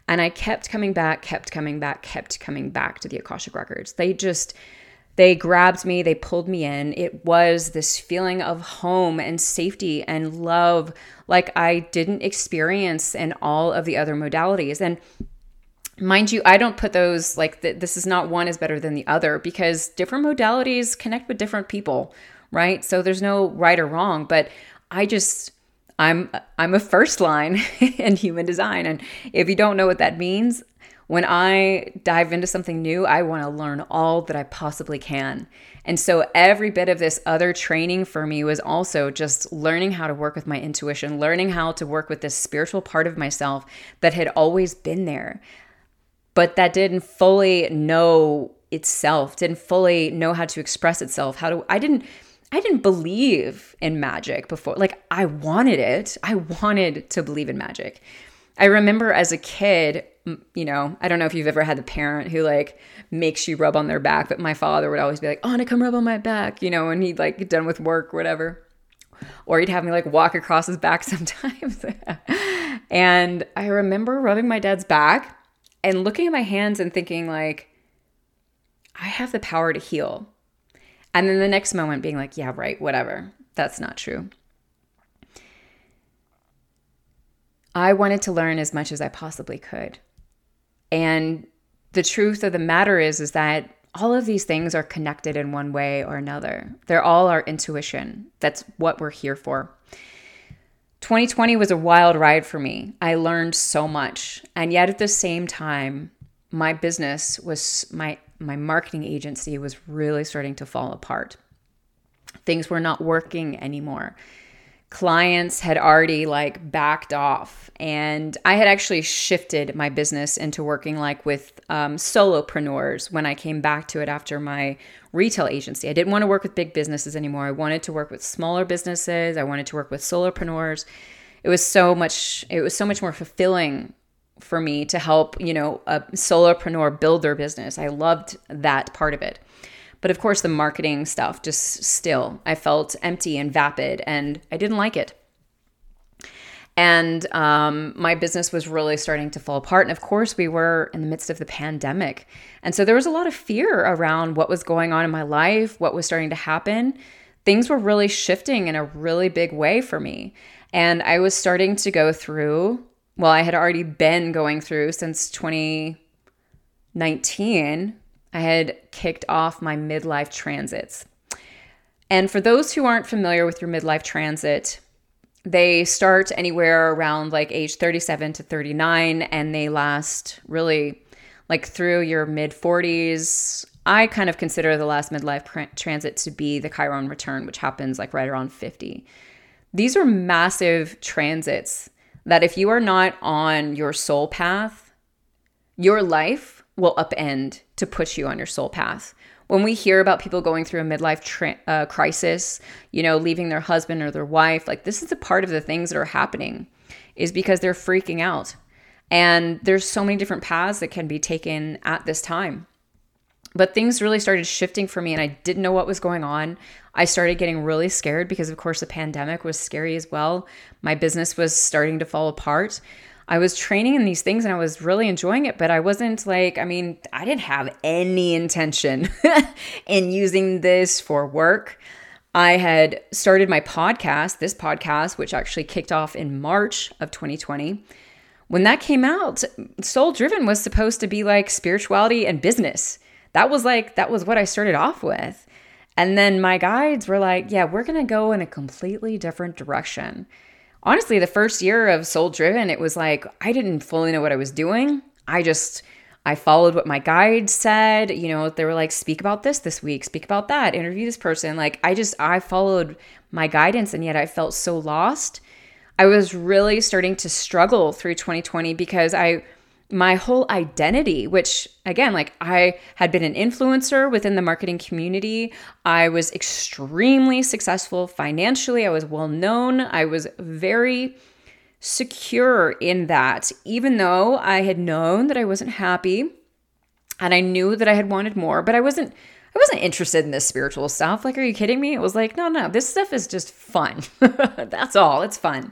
And I kept coming back, kept coming back, kept coming back to the Akashic Records. They just, they grabbed me, they pulled me in. It was this feeling of home and safety and love like I didn't experience in all of the other modalities. And mind you i don't put those like th- this is not one is better than the other because different modalities connect with different people right? So there's no right or wrong but i just i'm i'm a first line in human design. And if you don't know what that means when i dive into something new i want to learn all that i possibly can. And so every bit of this other training for me was also just learning how to work with my intuition learning how to work with this spiritual part of myself that had always been there but that didn't fully know itself, didn't fully know how to express itself. How to I didn't I didn't believe in magic before. Like I wanted it. I wanted to believe in magic. I remember as a kid, you know, I don't know if you've ever had the parent who like makes you rub on their back, but my father would always be like, "Oh, come rub on my back," you know, and he'd like get done with work, whatever. Or he'd have me like walk across his back sometimes. and I remember rubbing my dad's back and looking at my hands and thinking like I have the power to heal. And then the next moment being like, yeah, right, whatever. That's not true. I wanted to learn as much as I possibly could. And the truth of the matter is is that all of these things are connected in one way or another. They're all our intuition. That's what we're here for. 2020 was a wild ride for me. I learned so much. And yet at the same time, my business was my my marketing agency was really starting to fall apart. Things were not working anymore clients had already like backed off. And i had actually shifted my business into working like with um, solopreneurs when i came back to it after my retail agency. I didn't want to work with big businesses anymore. I wanted to work with smaller businesses. I wanted to work with solopreneurs. It was so much it was so much more fulfilling for me to help you know a solopreneur build their business. I loved that part of it but of course, the marketing stuff just still, I felt empty and vapid and I didn't like it. And um, my business was really starting to fall apart. And of course, we were in the midst of the pandemic. And so there was a lot of fear around what was going on in my life, what was starting to happen. Things were really shifting in a really big way for me. And I was starting to go through, well, I had already been going through since 2019 I had kicked off my midlife transits. And for those who aren't familiar with your midlife transit, they start anywhere around like age 37 to 39 and they last really like through your mid 40s. I kind of consider the last midlife transit to be the Chiron return, which happens like right around 50. These are massive transits that if you are not on your soul path, your life will upend to push you on your soul path. When we hear about people going through a midlife tra- uh, crisis, you know, leaving their husband or their wife, like this is a part of the things that are happening is because they're freaking out. And there's so many different paths that can be taken at this time. But things really started shifting for me and I didn't know what was going on. I started getting really scared because, of course, the pandemic was scary as well. My business was starting to fall apart. I was training in these things and I was really enjoying it, but I wasn't like, I mean, I didn't have any intention in using this for work. I had started my podcast, this podcast, which actually kicked off in March of 2020. When that came out, Soul Driven was supposed to be like spirituality and business. That was like, that was what I started off with. And then my guides were like, yeah, we're going to go in a completely different direction honestly, the first year of Soul Driven, it was like I didn't fully know what I was doing. I just I followed what my guide said. You know, they were like, speak about this this week, speak about that, interview this person. Like, I just, I followed my guidance and yet I felt so lost. I was really starting to struggle through 2020 because I, my whole identity, which again, like I had been an influencer within the marketing community. I was extremely successful financially. I was well known. I was very secure in that, even though I had known that I wasn't happy and I knew that I had wanted more, but I wasn't. I wasn't interested in this spiritual stuff. Like, are you kidding me? It was like, no, no, this stuff is just fun. That's all. It's fun.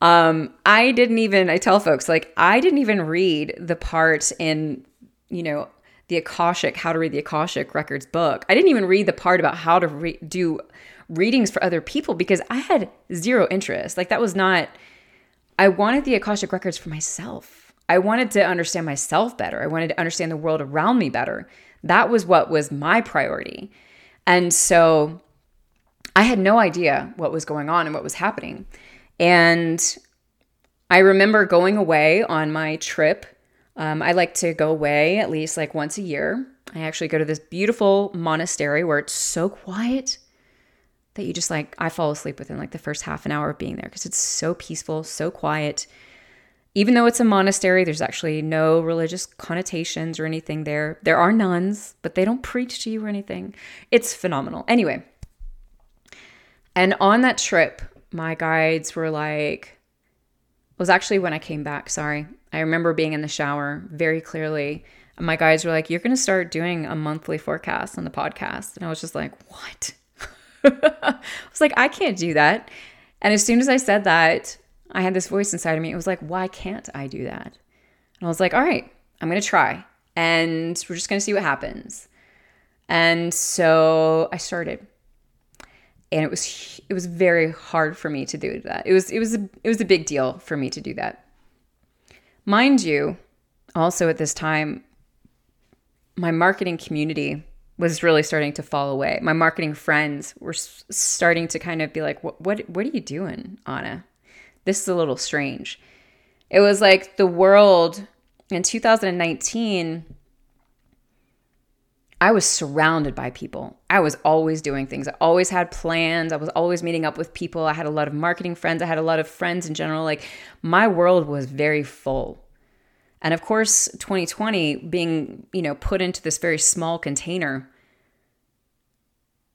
Um, I didn't even, I tell folks, like, I didn't even read the part in, you know, the Akashic, how to read the Akashic Records book. I didn't even read the part about how to re- do readings for other people because I had zero interest. Like, that was not, I wanted the Akashic Records for myself. I wanted to understand myself better. I wanted to understand the world around me better. That was what was my priority. And so I had no idea what was going on and what was happening. And I remember going away on my trip. Um, I like to go away at least like once a year. I actually go to this beautiful monastery where it's so quiet that you just like, I fall asleep within like the first half an hour of being there because it's so peaceful, so quiet. Even though it's a monastery, there's actually no religious connotations or anything there. There are nuns, but they don't preach to you or anything. It's phenomenal. Anyway, and on that trip, my guides were like, was actually when I came back. Sorry. I remember being in the shower very clearly. And my guides were like, You're going to start doing a monthly forecast on the podcast. And I was just like, What? I was like, I can't do that. And as soon as I said that, I had this voice inside of me. It was like, Why can't I do that? And I was like, All right, I'm going to try. And we're just going to see what happens. And so I started. And it was it was very hard for me to do that. It was it was a, it was a big deal for me to do that. Mind you, also at this time my marketing community was really starting to fall away. My marketing friends were starting to kind of be like, "What what what are you doing, Ahna? This is a little strange." It was like the world in 2019 I was surrounded by people. I was always doing things. I always had plans. I was always meeting up with people. I had a lot of marketing friends. I had a lot of friends in general. Like my world was very full. And of course, 2020 being, you know, put into this very small container,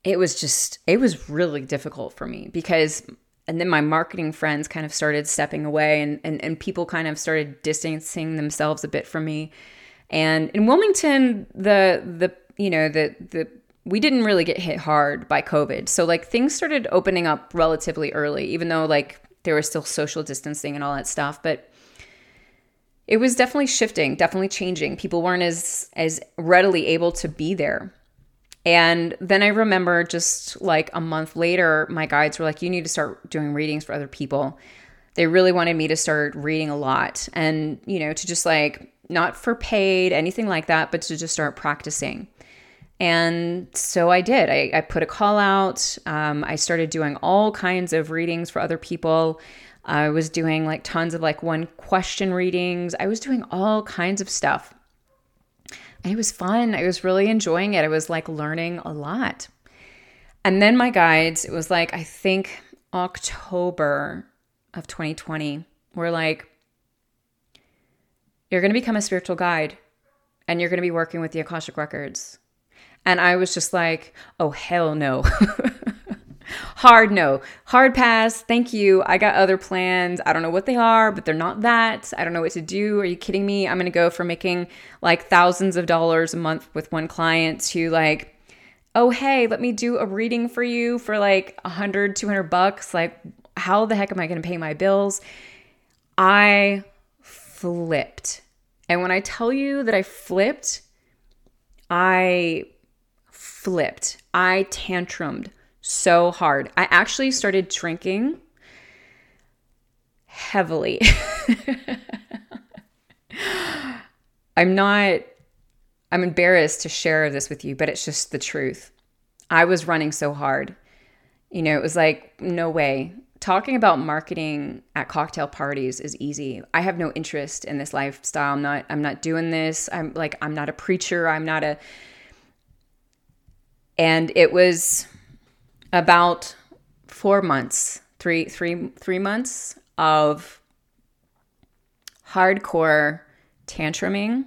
it was just, it was really difficult for me because, and then my marketing friends kind of started stepping away and, and, and people kind of started distancing themselves a bit from me. And in Wilmington, the, the, you know, the, the, we didn't really get hit hard by COVID. So like things started opening up relatively early, even though like there was still social distancing and all that stuff. But it was definitely shifting, definitely changing. People weren't as as readily able to be there. And then I remember just like a month later, my guides were like, you need to start doing readings for other people. They really wanted me to start reading a lot and, you know, to just like, not for paid, anything like that, but to just start practicing. And so I did. I, I put a call out. Um, I started doing all kinds of readings for other people. I was doing like tons of like one question readings. I was doing all kinds of stuff. And it was fun. I was really enjoying it. I was like learning a lot. And then my guides, it was like, I think October of 2020, were like, you're going to become a spiritual guide and you're going to be working with the Akashic Records. And I was just like, oh, hell no. hard no. Hard pass. Thank you. I got other plans. I don't know what they are, but they're not that. I don't know what to do. Are you kidding me? I'm going to go from making like thousands of dollars a month with one client to like, oh, hey, let me do a reading for you for like 100, 200 bucks. Like, how the heck am I going to pay my bills? I flipped. And when I tell you that I flipped, I flipped. I tantrumed so hard. I actually started drinking heavily. I'm not, I'm embarrassed to share this with you, but it's just the truth. I was running so hard. You know, it was like, no way. Talking about marketing at cocktail parties is easy. I have no interest in this lifestyle. I'm not, I'm not doing this. I'm like, I'm not a preacher. I'm not a, and it was, about four months, three, three, three months of hardcore tantruming,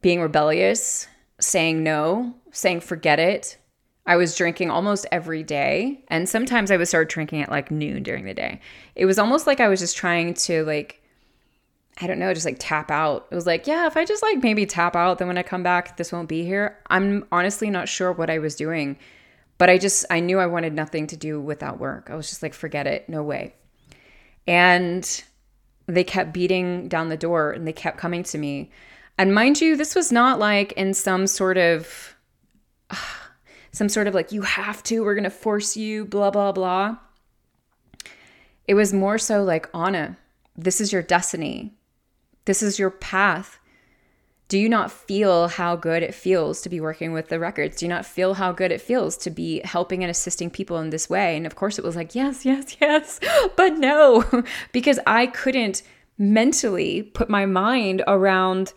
being rebellious, saying no, saying forget it. I was drinking almost every day. And sometimes I would start drinking at like noon during the day. It was almost like I was just trying to like, I don't know, just like tap out. It was like, yeah, if I just like maybe tap out, then when I come back, this won't be here. I'm honestly not sure what I was doing, but I just, I knew I wanted nothing to do with that work. I was just like, forget it, no way. And they kept beating down the door and they kept coming to me. And mind you, this was not like in some sort of, some sort of like, you have to, we're going to force you, blah, blah, blah. It was more so like, Ahna, this is your destiny. This is your path. Do you not feel how good it feels to be working with the records? Do you not feel how good it feels to be helping and assisting people in this way? And of course, it was like, yes, yes, yes, but no, because I couldn't mentally put my mind around,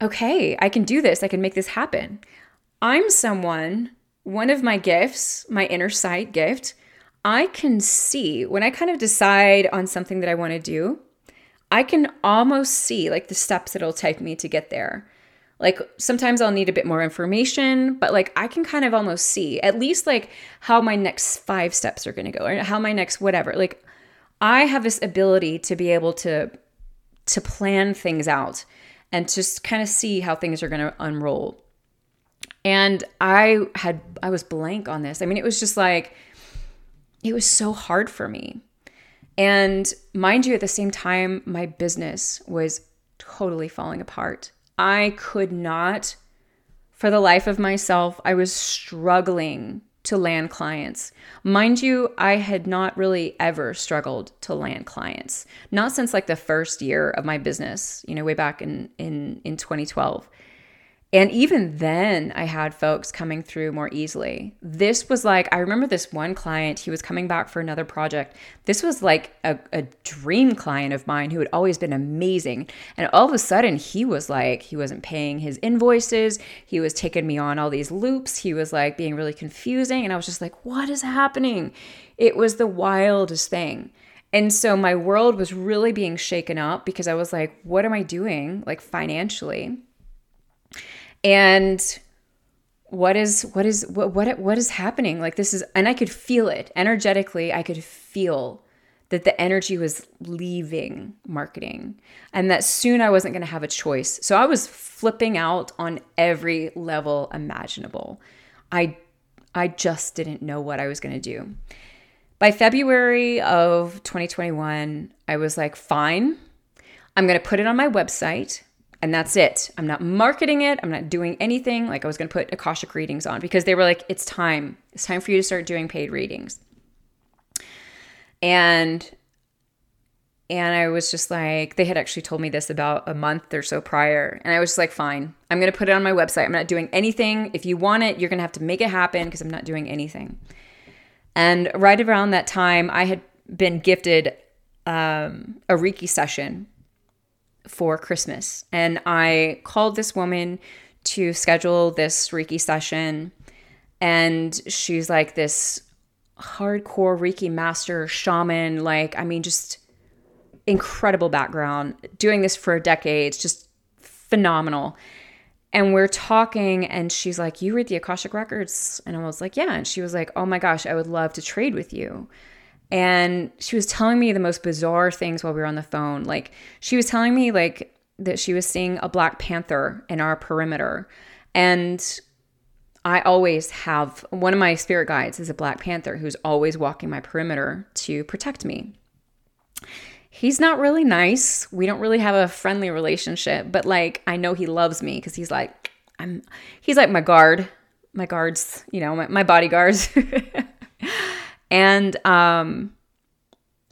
okay, I can do this, I can make this happen. I'm someone, one of my gifts, my inner sight gift, I can see when I kind of decide on something that I want to do, I can almost see like the steps it'll take me to get there. Like sometimes I'll need a bit more information, but like I can kind of almost see at least like how my next five steps are going to go or how my next whatever. Like I have this ability to be able to to plan things out and just kind of see how things are going to unroll. And I had I was blank on this. I mean, it was just like it was so hard for me. And mind you, at the same time, my business was totally falling apart. I could not for the life of myself, I was struggling to land clients. Mind you, I had not really ever struggled to land clients. Not since like the first year of my business, you know, way back in in in 2012. And even then, I had folks coming through more easily. This was like, I remember this one client, he was coming back for another project. This was like a, a, dream client of mine who had always been amazing. And all of a sudden, he was like, he wasn't paying his invoices. He was taking me on all these loops. He was like being really confusing. And I was just like, what is happening? It was the wildest thing. And so my world was really being shaken up because I was like, what am I doing, like financially? And what is what is what what what is happening? Like this is and i could feel it. Energetically i could feel that the energy was leaving marketing and that soon i wasn't going to have a choice. So i was flipping out on every level imaginable. I i just didn't know what i was going to do. By february of 2021 i was like fine i'm going to put it on my website and that's it. I'm not marketing it. I'm not doing anything. Like I was going to put Akashic readings on because they were like, it's time. It's time for you to start doing paid readings. And and I was just like, they had actually told me this about a month or so prior. And I was just like, fine, I'm going to put it on my website. I'm not doing anything. If you want it, you're going to have to make it happen because I'm not doing anything. And right around that time, I had been gifted um, a Reiki session for Christmas. And I called this woman to schedule this Reiki session. And she's like this hardcore Reiki master, shaman, like, I mean, just incredible background, doing this for decades, just phenomenal. And we're talking, and she's like, You read the Akashic Records? And I was like, Yeah. And she was like, Oh my gosh, I would love to trade with you. And she was telling me the most bizarre things while we were on the phone. Like, she was telling me, like, that she was seeing a Black Panther in our perimeter. And I always have one of my spirit guides is a Black Panther who's always walking my perimeter to protect me. He's not really nice. We don't really have a friendly relationship, but like I know he loves me because he's like, I'm, he's like my guard, my guards, you know, my, my bodyguards. And um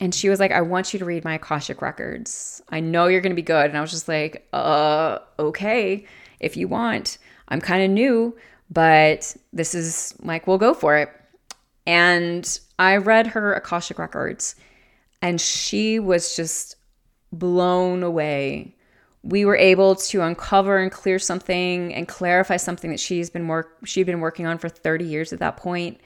and she was like, I want you to read my Akashic records. I know you're gonna be good. And I was just like, uh, okay, if you want. I'm kind of new, but this is like, we'll go for it. And I read her Akashic records, and she was just blown away. We were able to uncover and clear something and clarify something that she's been work she'd been working on for 30 years at that point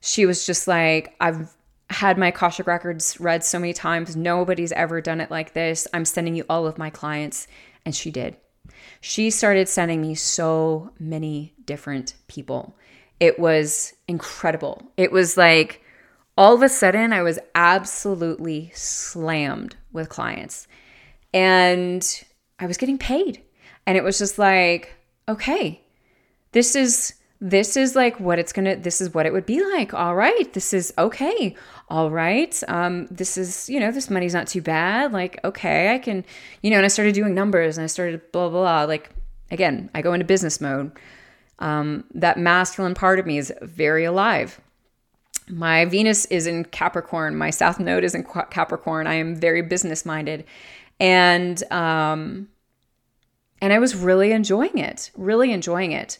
she was just like, I've had my Akashic records read so many times. Nobody's ever done it like this. I'm sending you all of my clients. And she did. She started sending me so many different people. It was incredible. It was like all of a sudden I was absolutely slammed with clients. And I was getting paid. And it was just like, okay, this is this is like what it's gonna this is what it would be like. All right this is okay. All right um this is you know this money's not too bad. Like okay i can you know and i started doing numbers and i started blah blah blah. Like again i go into business mode. Um that masculine part of me is very alive. My venus is in capricorn. My south node is in capricorn. I am very business minded. And um and i was really enjoying it really enjoying it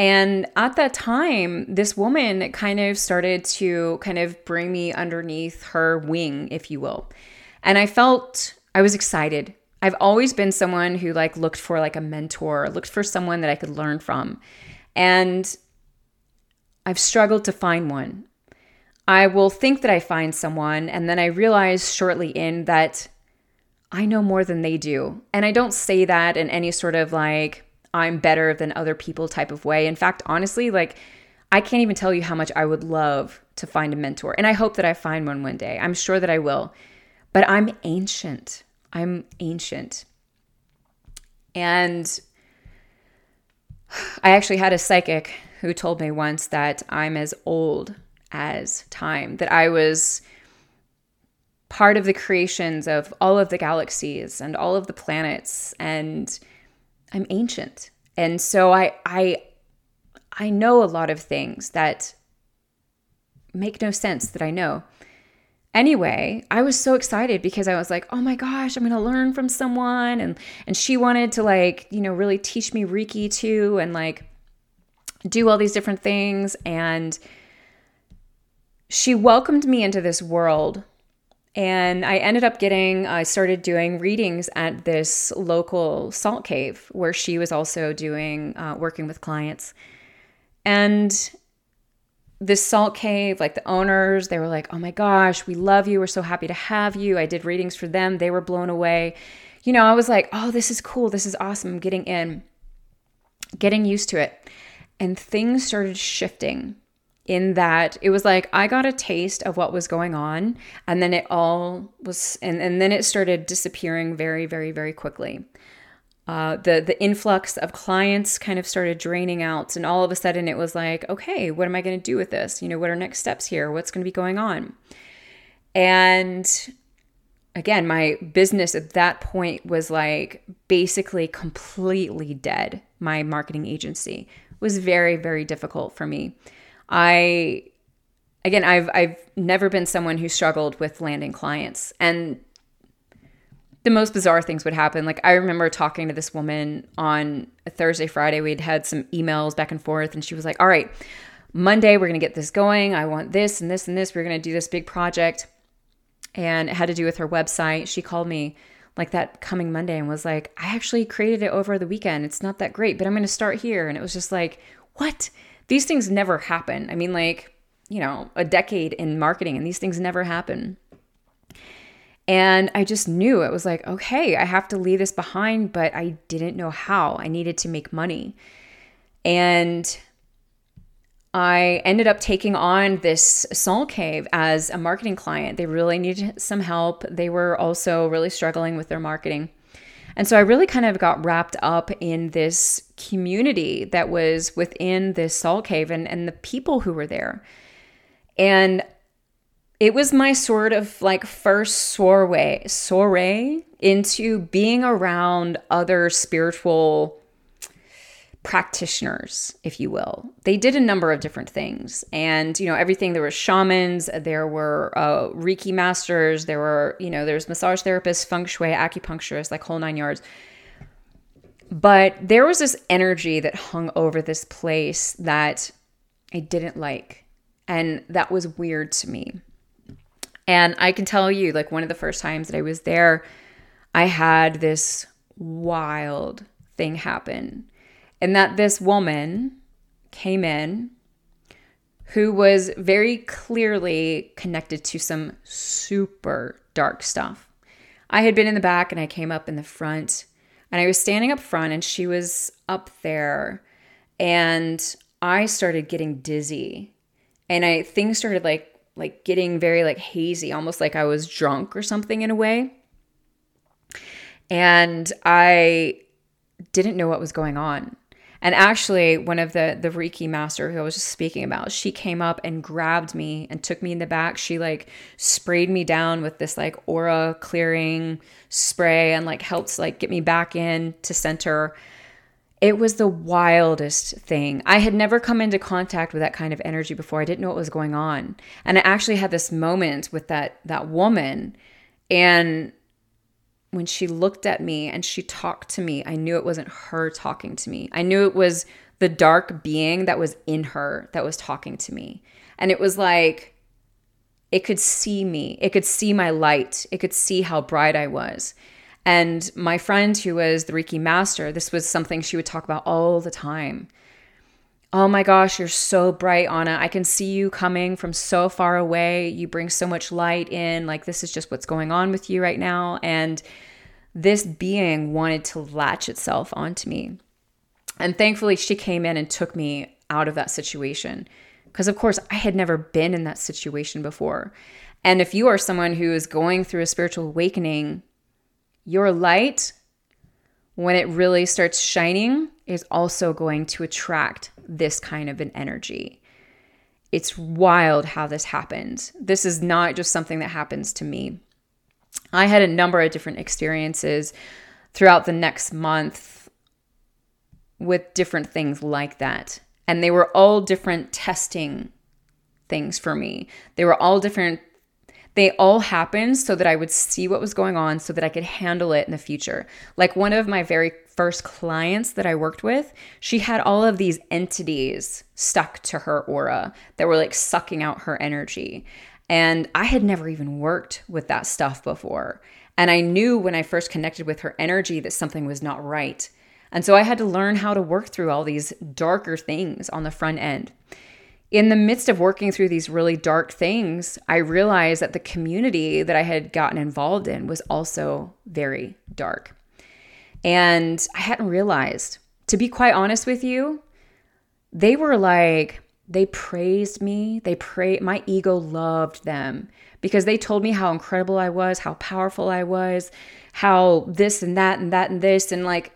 and at that time, this woman kind of started to kind of bring me underneath her wing, if you will. And I felt I was excited. I've always been someone who like looked for like a mentor, looked for someone that I could learn from. And I've struggled to find one. I will think that I find someone and then I realize shortly in that I know more than they do. And I don't say that in any sort of like I'm better than other people type of way. In fact, honestly, like I can't even tell you how much I would love to find a mentor. And I hope that I find one one day. I'm sure that I will. But I'm ancient. I'm ancient. And I actually had a psychic who told me once that I'm as old as time, that I was part of the creations of all of the galaxies and all of the planets and I'm ancient. And so I I I know a lot of things that make no sense that I know. Anyway, I was so excited because I was like, "Oh my gosh, I'm going to learn from someone." And and she wanted to like, you know, really teach me Reiki too and like do all these different things and she welcomed me into this world and I ended up getting, I started doing readings at this local salt cave where she was also doing, uh, working with clients. And this salt cave, like the owners, they were like, oh my gosh, we love you. We're so happy to have you. I did readings for them. They were blown away. You know, I was like, oh, this is cool. This is awesome. I'm getting in, getting used to it. And things started shifting in that it was like I got a taste of what was going on and then it all was and, and then it started disappearing very, very, very quickly. Uh, the the influx of clients kind of started draining out and all of a sudden it was like okay what am i going to do with this? You know what are next steps here? What's going to be going on? And again my business at that point was like basically completely dead. My marketing agency was very very difficult for me I again I've I've never been someone who struggled with landing clients and the most bizarre things would happen. Like I remember talking to this woman on a Thursday, Friday. We'd had some emails back and forth, and she was like, "All right, Monday we're gonna get this going. I want this and this and this. We're gonna do this big project." And it had to do with her website. She called me like that coming Monday and was like, "I actually created it over the weekend. It's not that great, but I'm gonna start here." And it was just like, "What? These things never happen. I mean, like, you know, a decade in marketing and these things never happen. And I just knew it was like, okay, I have to leave this behind, but I didn't know how. I needed to make money. And I ended up taking on this Salt Cave as a marketing client. They really needed some help. They were also really struggling with their marketing. And so I really kind of got wrapped up in this community that was within this salt cave and, and the people who were there. And it was my sort of like first soiree, soiree into being around other spiritual practitioners, if you will. They did a number of different things. And, you know, everything there were shamans, there were uh, Reiki masters, there were, you know, there's massage therapists, feng shui, acupuncturists, like whole nine yards. But there was this energy that hung over this place that I didn't like. And that was weird to me. And I can tell you, like, one of the first times that I was there, I had this wild thing happen and that this woman came in who was very clearly connected to some super dark stuff. I had been in the back and I came up in the front and I was standing up front and she was up there and I started getting dizzy and I things started like like getting very like hazy almost like I was drunk or something in a way. And I didn't know what was going on. And actually, one of the the Reiki master who I was just speaking about, she came up and grabbed me and took me in the back. She like sprayed me down with this like aura clearing spray and like helped like get me back in to center. It was the wildest thing. I had never come into contact with that kind of energy before. I didn't know what was going on. And I actually had this moment with that that woman and when she looked at me and she talked to me, I knew it wasn't her talking to me. I knew it was the dark being that was in her that was talking to me. And it was like, it could see me, it could see my light, it could see how bright I was. And my friend, who was the Reiki master, this was something she would talk about all the time. Oh my gosh, you're so bright, Ahna. I can see you coming from so far away. You bring so much light in. Like, this is just what's going on with you right now. And this being wanted to latch itself onto me. And thankfully, she came in and took me out of that situation. Because, of course, I had never been in that situation before. And if you are someone who is going through a spiritual awakening, your light, when it really starts shining, is also going to attract this kind of an energy. It's wild how this happens. This is not just something that happens to me. I had a number of different experiences throughout the next month with different things like that. And they were all different testing things for me. They were all different they all happened so that I would see what was going on so that I could handle it in the future. Like one of my very first clients that I worked with, she had all of these entities stuck to her aura that were like sucking out her energy. And I had never even worked with that stuff before. And I knew when I first connected with her energy that something was not right. And so I had to learn how to work through all these darker things on the front end. In the midst of working through these really dark things, I realized that the community that I had gotten involved in was also very dark. And I hadn't realized, to be quite honest with you, they were like, they praised me. They pray my ego loved them because they told me how incredible I was, how powerful I was, how this and that and that and this and like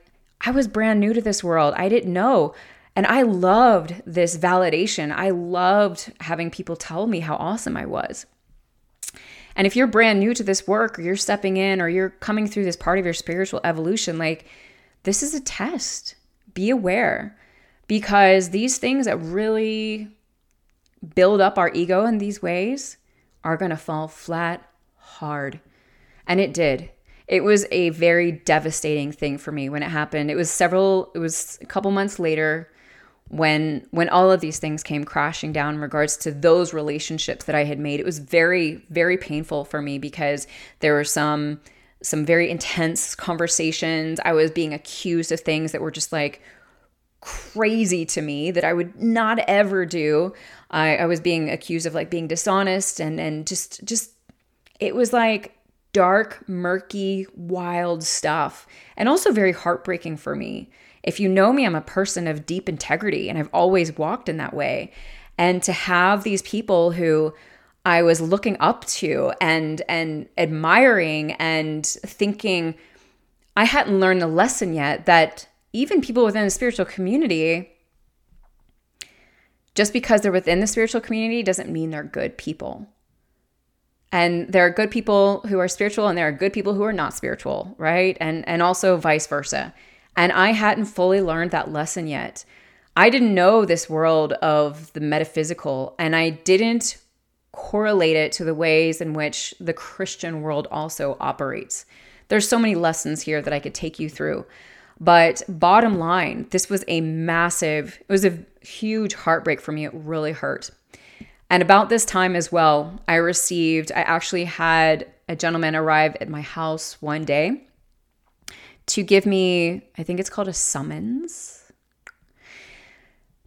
I was brand new to this world. I didn't know. And I loved this validation. I loved having people tell me how awesome I was. And if you're brand new to this work or you're stepping in or you're coming through this part of your spiritual evolution, like this is a test. Be aware because these things that really build up our ego in these ways are going to fall flat hard. And it did. It was a very devastating thing for me when it happened. It was several it was a couple months later when when all of these things came crashing down in regards to those relationships that I had made. It was very very painful for me because there were some some very intense conversations. I was being accused of things that were just like crazy to me that I would not ever do. I, I was being accused of like being dishonest and and just just it was like dark, murky, wild stuff, and also very heartbreaking for me. If you know me, I'm a person of deep integrity, and I've always walked in that way. And to have these people who I was looking up to and and admiring and thinking I hadn't learned the lesson yet that even people within the spiritual community, just because they're within the spiritual community doesn't mean they're good people. And there are good people who are spiritual and there are good people who are not spiritual, right? And and also vice versa. And I hadn't fully learned that lesson yet. I didn't know this world of the metaphysical and I didn't correlate it to the ways in which the Christian world also operates. There's so many lessons here that I could take you through. But bottom line, this was a massive, it was a huge heartbreak for me. It really hurt. And about this time as well, I received, I actually had a gentleman arrive at my house one day to give me, I think it's called a summons.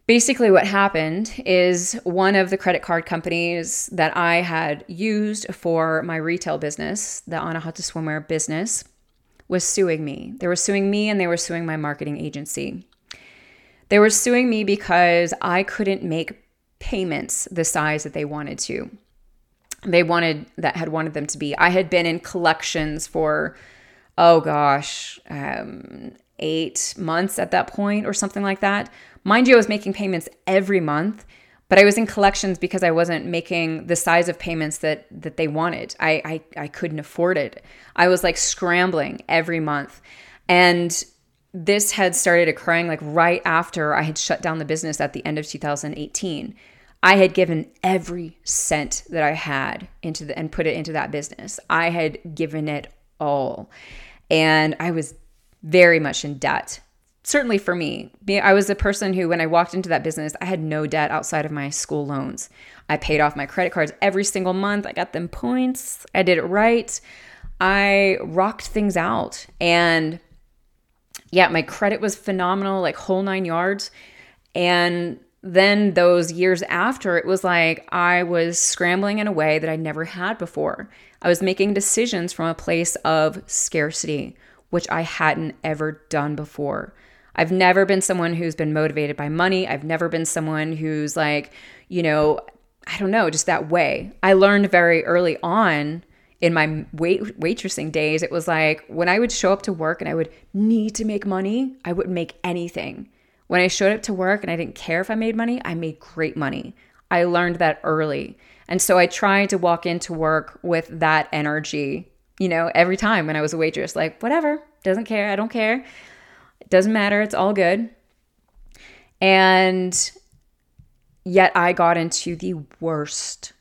Basically, what happened is one of the credit card companies that I had used for my retail business, the Anahata Swimwear business, was suing me. They were suing me and they were suing my marketing agency. They were suing me because I couldn't make payments the size that they wanted to. They wanted that had wanted them to be. I had been in collections for, oh gosh, um, eight months at that point or something like that. Mind you, I was making payments every month but I was in collections because I wasn't making the size of payments that that they wanted. I, I I couldn't afford it. I was like scrambling every month. And this had started occurring like right after I had shut down the business at the end of 2018. I had given every cent that I had into the and put it into that business. I had given it all. And I was very much in debt certainly for me, I was a person who, when I walked into that business, I had no debt outside of my school loans. I paid off my credit cards every single month. I got them points. I did it right. I rocked things out. And yeah, my credit was phenomenal, like whole nine yards. And then those years after, it was like I was scrambling in a way that I never had before. I was making decisions from a place of scarcity, which I hadn't ever done before. I've never been someone who's been motivated by money. I've never been someone who's like, you know, I don't know, just that way. I learned very early on in my wait waitressing days, it was like when I would show up to work and I would need to make money, I wouldn't make anything. When I showed up to work and I didn't care if I made money, I made great money. I learned that early. And so I tried to walk into work with that energy, you know, every time when I was a waitress, like, whatever, doesn't care, I don't care. It doesn't matter. It's all good. And yet I got into the worst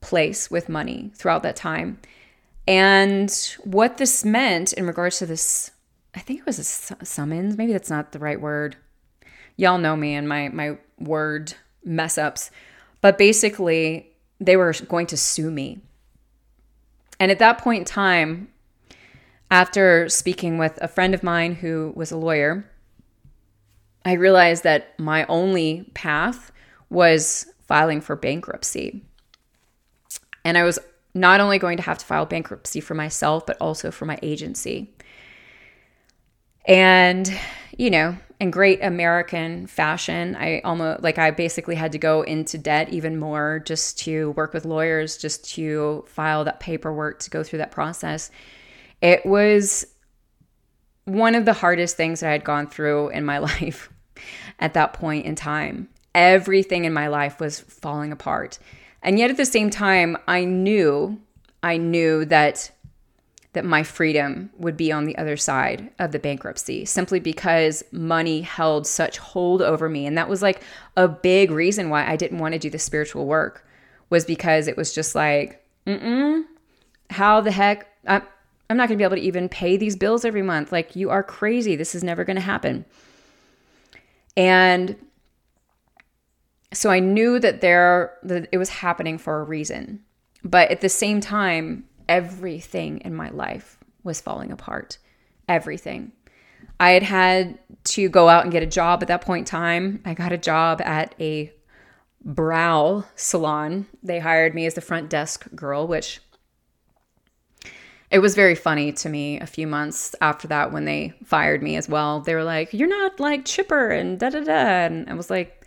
place with money throughout that time. And what this meant in regards to this, I think it was a summons. Maybe that's not the right word. Y'all know me and my my word mess ups. But basically, they were going to sue me. And at that point in time, after speaking with a friend of mine who was a lawyer, I realized that my only path was filing for bankruptcy. And I was not only going to have to file bankruptcy for myself, but also for my agency. And, you know, in great American fashion, I almost like I basically had to go into debt even more just to work with lawyers, just to file that paperwork, to go through that process. It was one of the hardest things that I had gone through in my life at that point in time. Everything in my life was falling apart. And yet at the same time, I knew, I knew that that my freedom would be on the other side of the bankruptcy simply because money held such hold over me. And that was like a big reason why I didn't want to do the spiritual work was because it was just like mm how the heck I'm, I'm not going to be able to even pay these bills every month. Like you are crazy. This is never going to happen. And so I knew that there that it was happening for a reason. But at the same time, everything in my life was falling apart. Everything. I had had to go out and get a job at that point in time. I got a job at a brow salon. They hired me as the front desk girl, which it was very funny to me a few months after that when they fired me as well. They were like, You're not like chipper and da da da. And I was like,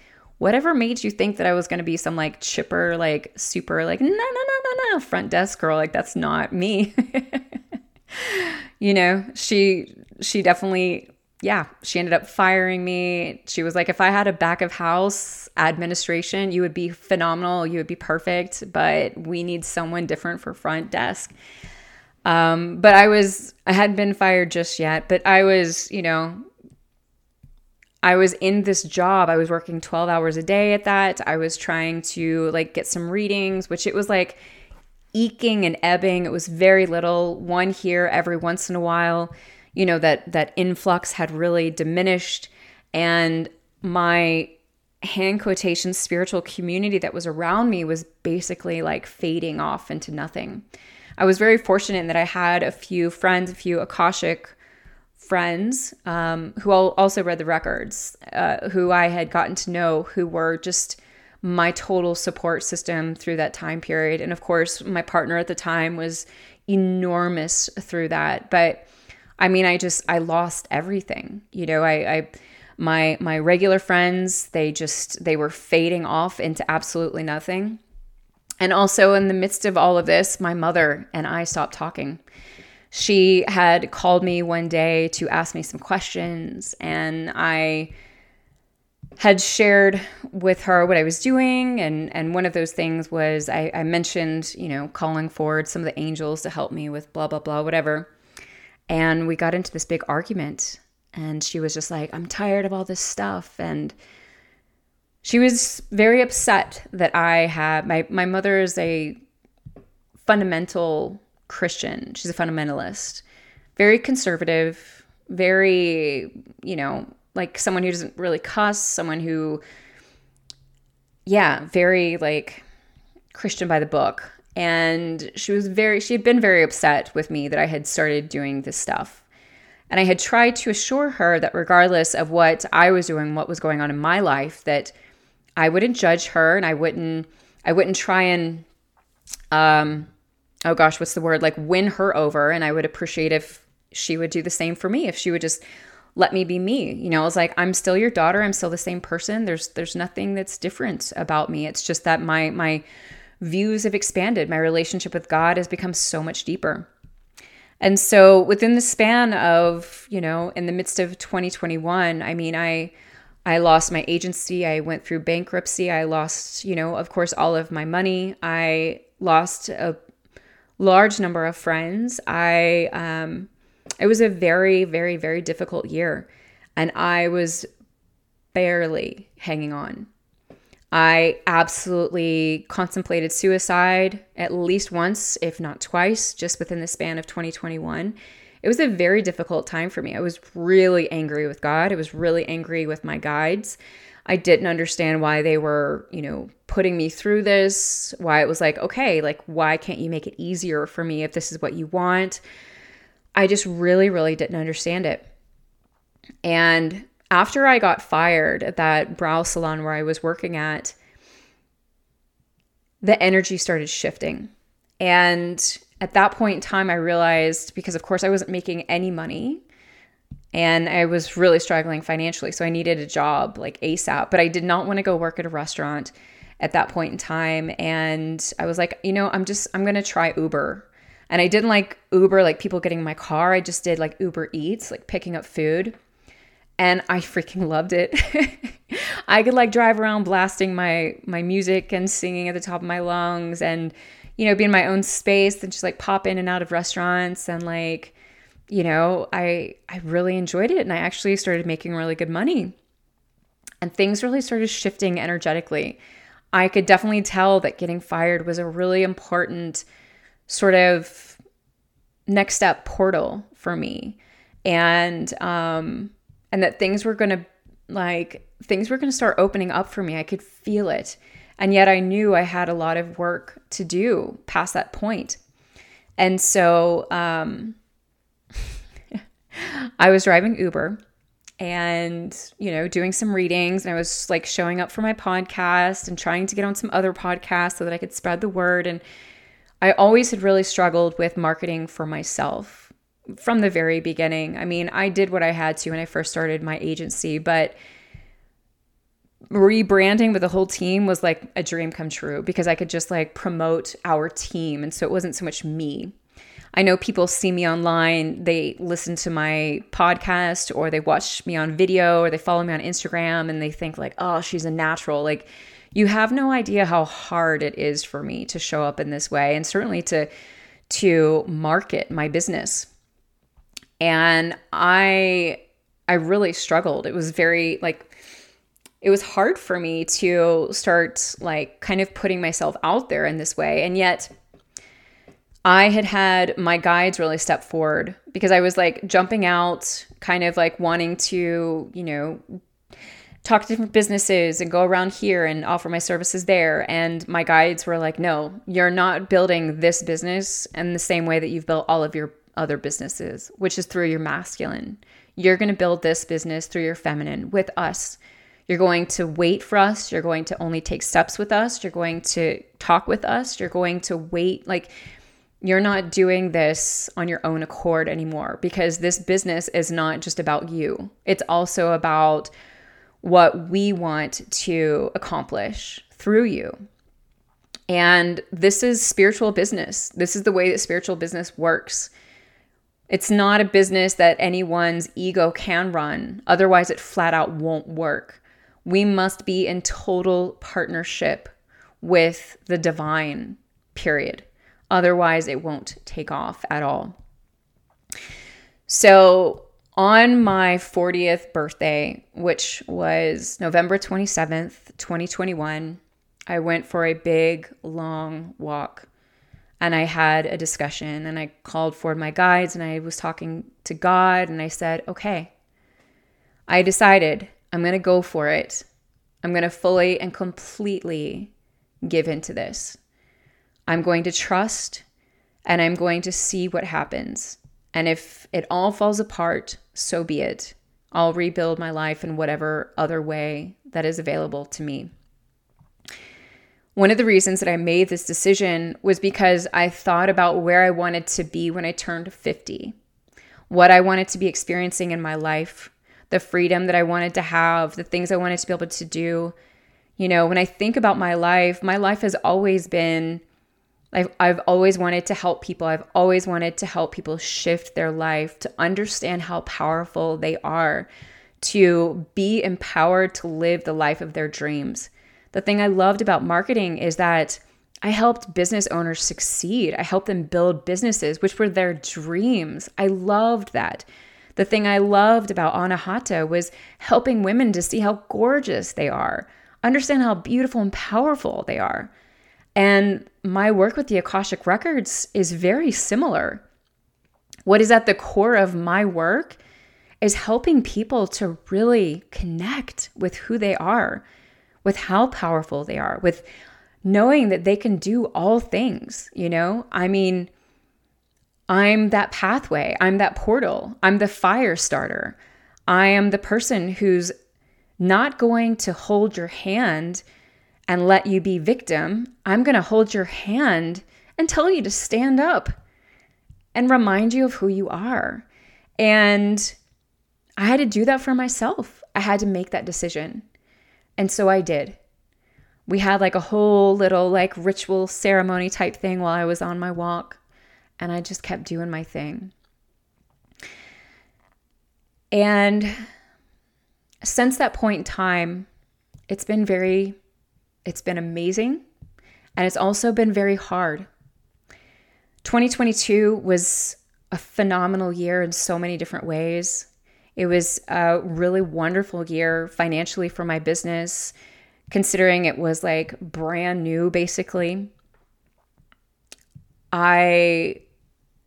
whatever made you think that I was going to be some like chipper, like super, like, no, no, no, no, no, front desk girl. Like, that's not me. you know, she, she definitely, yeah, she ended up firing me. She was like, if I had a back of house administration, you would be phenomenal. You would be perfect, but we need someone different for front desk. Um, but I was, I hadn't been fired just yet, but I was, you know, I was in this job. I was working 12 hours a day at that. I was trying to like get some readings, which it was like eking and ebbing. It was very little, one here every once in a while. You know, that that influx had really diminished and my hand quotation spiritual community that was around me was basically like fading off into nothing. I was very fortunate in that I had a few friends, a few Akashic friends um, who also read the records, uh, who I had gotten to know, who were just my total support system through that time period. And of course, my partner at the time was enormous through that. But I mean, I just I lost everything. You know, I, I my my regular friends they just they were fading off into absolutely nothing. And also in the midst of all of this, my mother and I stopped talking she had called me one day to ask me some questions, and I had shared with her what I was doing. And, and one of those things was I, I mentioned, you know, calling forward some of the angels to help me with blah, blah, blah, whatever. And we got into this big argument. And she was just like, I'm tired of all this stuff. And she was very upset that I had my, my mother is a fundamental Christian. She's a fundamentalist, very conservative, very, you know, like someone who doesn't really cuss, someone who, yeah, very like Christian by the book. And she was very, she had been very upset with me that I had started doing this stuff. And I had tried to assure her that regardless of what I was doing, what was going on in my life, that I wouldn't judge her and I wouldn't, I wouldn't try and, um, oh gosh, what's the word? Like win her over. And I would appreciate if she would do the same for me, if she would just let me be me. You know, I was like, I'm still your daughter. I'm still the same person. There's there's nothing that's different about me. It's just that my my views have expanded. My relationship with God has become so much deeper. And so within the span of, you know, in the midst of 2021, I mean, I I lost my agency. I went through bankruptcy. I lost, you know, of course, all of my money. I lost a large number of friends. I um, it was a very, very, very difficult year, and I was barely hanging on. I absolutely contemplated suicide at least once, if not twice, just within the span of 2021. It was a very difficult time for me. I was really angry with God. I was really angry with my guides. I didn't understand why they were, you know, putting me through this, why it was like, okay, like, why can't you make it easier for me if this is what you want? I just really, really didn't understand it. And after I got fired at that brow salon where I was working at, the energy started shifting. And at that point in time, I realized because, of course, I wasn't making any money and I was really struggling financially. So I needed a job like ASAP, but I did not want to go work at a restaurant at that point in time. And I was like, you know, I'm just, I'm going to try Uber. And I didn't like Uber, like people getting in my car. I just did like Uber Eats, like picking up food and I freaking loved it. I could like drive around blasting my my music and singing at the top of my lungs and you know be in my own space and just like pop in and out of restaurants and like you know I I really enjoyed it and I actually started making really good money. And things really started shifting energetically. I could definitely tell that getting fired was a really important sort of next step portal for me. And um and that things were going to like things were going to start opening up for me. I could feel it. And yet I knew I had a lot of work to do past that point. And so um, I was driving Uber and, you know, doing some readings. And I was like showing up for my podcast and trying to get on some other podcasts so that I could spread the word. And I always had really struggled with marketing for myself from the very beginning. I mean, I did what I had to when I first started my agency, but rebranding with the whole team was like a dream come true because I could just like promote our team. And so it wasn't so much me. I know people see me online, they listen to my podcast or they watch me on video or they follow me on Instagram and they think like, "Oh, she's a natural." Like you have no idea how hard it is for me to show up in this way and certainly to to market my business and I I really struggled. It was very like it was hard for me to start like kind of putting myself out there in this way. And yet I had had my guides really step forward because I was like jumping out, kind of like wanting to, you know, talk to different businesses and go around here and offer my services there. And my guides were like, no, you're not building this business in the same way that you've built all of your other businesses, which is through your masculine. You're going to build this business through your feminine with us. You're going to wait for us. You're going to only take steps with us. You're going to talk with us. You're going to wait. Like, you're not doing this on your own accord anymore because this business is not just about you, it's also about what we want to accomplish through you. And this is spiritual business. This is the way that spiritual business works. It's not a business that anyone's ego can run, otherwise, it flat out won't work. We must be in total partnership with the divine, period. Otherwise, it won't take off at all. So, on my 40th birthday, which was November 27th, 2021, I went for a big, long walk and I had a discussion and I called for my guides and I was talking to God and I said, okay, I decided I'm going to go for it. I'm going to fully and completely give into this. I'm going to trust and I'm going to see what happens. And if it all falls apart, so be it. I'll rebuild my life in whatever other way that is available to me. One of the reasons that I made this decision was because I thought about where I wanted to be when I turned 50, what I wanted to be experiencing in my life, the freedom that I wanted to have, the things I wanted to be able to do. You know, when I think about my life, my life has always been I've, I've always wanted to help people. I've always wanted to help people shift their life, to understand how powerful they are, to be empowered to live the life of their dreams. The thing I loved about marketing is that I helped business owners succeed. I helped them build businesses, which were their dreams. I loved that. The thing I loved about Anahata was helping women to see how gorgeous they are. understand how beautiful and powerful they are. And my work with the Akashic Records is very similar. What is at the core of my work is helping people to really connect with who they are, with how powerful they are, with knowing that they can do all things, you know? I mean, I'm that pathway, I'm that portal, I'm the fire starter. I am the person who's not going to hold your hand and let you be victim. I'm going to hold your hand and tell you to stand up and remind you of who you are. And I had to do that for myself. I had to make that decision. And so I did. We had like a whole little like ritual ceremony type thing while I was on my walk. And I just kept doing my thing. And since that point in time, it's been very it's been amazing and it's also been very hard. 2022 was a phenomenal year in so many different ways. It was a really wonderful year financially for my business, considering it was like brand new basically. I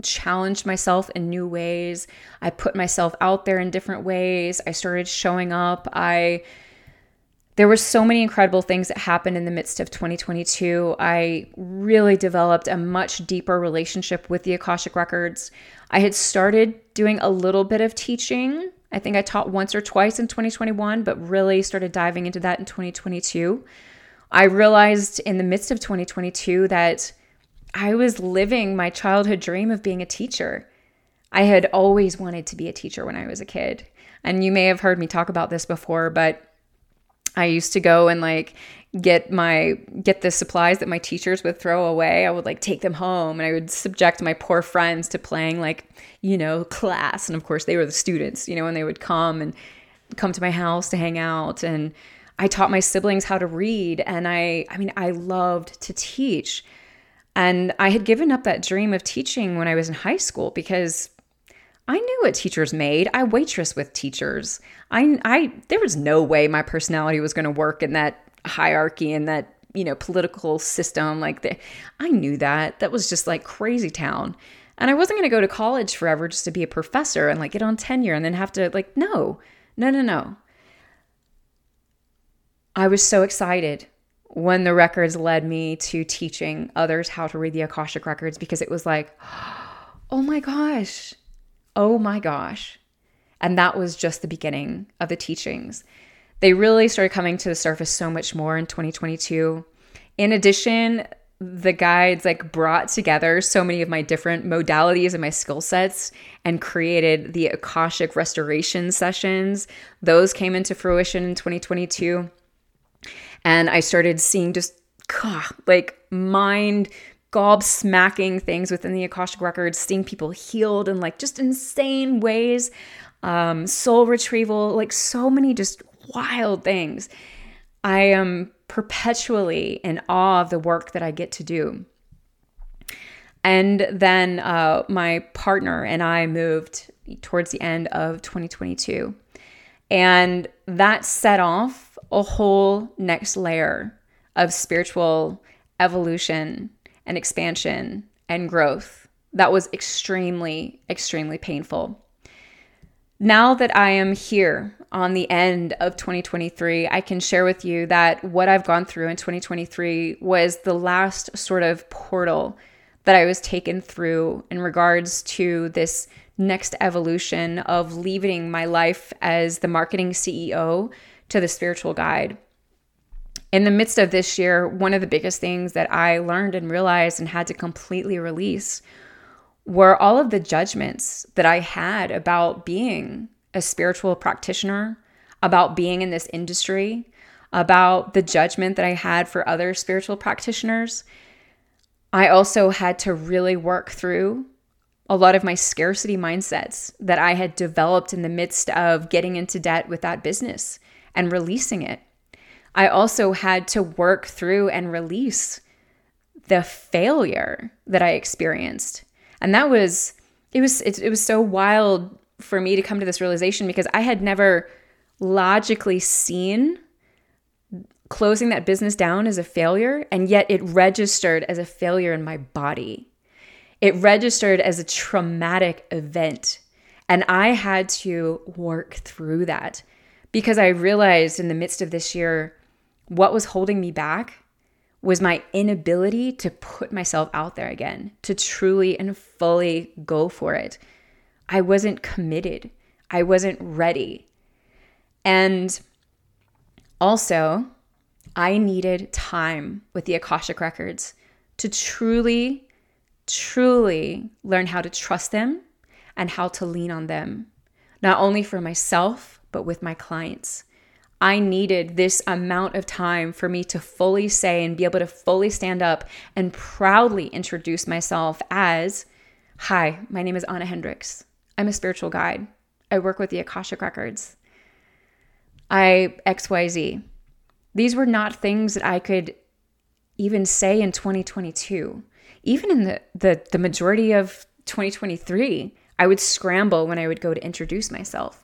challenged myself in new ways. I put myself out there in different ways. I started showing up. I there were so many incredible things that happened in the midst of 2022. I really developed a much deeper relationship with the Akashic Records. I had started doing a little bit of teaching. I think I taught once or twice in 2021, but really started diving into that in 2022. I realized in the midst of 2022 that I was living my childhood dream of being a teacher. I had always wanted to be a teacher when I was a kid. And you may have heard me talk about this before, but I used to go and like get my get the supplies that my teachers would throw away. I would like take them home and I would subject my poor friends to playing like, you know, class. And of course they were the students, you know, and they would come and come to my house to hang out and I taught my siblings how to read and I I mean I loved to teach. And I had given up that dream of teaching when I was in high school because I knew what teachers made. I waitress with teachers. I, I there was no way my personality was going to work in that hierarchy and that you know political system like that. I knew that. That was just like crazy town. And I wasn't going to go to college forever just to be a professor and like get on tenure and then have to like no. No, no, no. I was so excited when the records led me to teaching others how to read the Akashic records because it was like, oh my gosh, oh my gosh. And that was just the beginning of the teachings. They really started coming to the surface so much more in 2022. In addition, the guides like brought together so many of my different modalities and my skill sets and created the Akashic restoration sessions. Those came into fruition in 2022. And I started seeing just like mind gobsmacking things within the Akashic Records, seeing people healed in like just insane ways, um, soul retrieval, like so many just wild things. I am perpetually in awe of the work that I get to do. And then uh, my partner and I moved towards the end of 2022. And that set off a whole next layer of spiritual evolution and expansion and growth that was extremely, extremely painful. Now that I am here on the end of 2023, I can share with you that what I've gone through in 2023 was the last sort of portal that I was taken through in regards to this next evolution of leaving my life as the marketing CEO to the spiritual guide in the midst of this year, one of the biggest things that I learned and realized and had to completely release were all of the judgments that I had about being a spiritual practitioner, about being in this industry, about the judgment that I had for other spiritual practitioners. I also had to really work through a lot of my scarcity mindsets that I had developed in the midst of getting into debt with that business and releasing it. I also had to work through and release the failure that I experienced. And that was it was it, it was so wild for me to come to this realization because I had never logically seen closing that business down as a failure, and yet it registered as a failure in my body. It registered as a traumatic event. And I had to work through that because I realized in the midst of this year what was holding me back was my inability to put myself out there again, to truly and fully go for it. I wasn't committed, I wasn't ready. And also, I needed time with the Akashic Records to truly, truly learn how to trust them and how to lean on them, not only for myself, but with my clients. I needed this amount of time for me to fully say and be able to fully stand up and proudly introduce myself as Hi, my name is Ahna Hendrix. I'm a spiritual guide. I work with the Akashic Records. I XYZ. These were not things that I could even say in 2022. Even in the, the, the majority of 2023, I would scramble when I would go to introduce myself.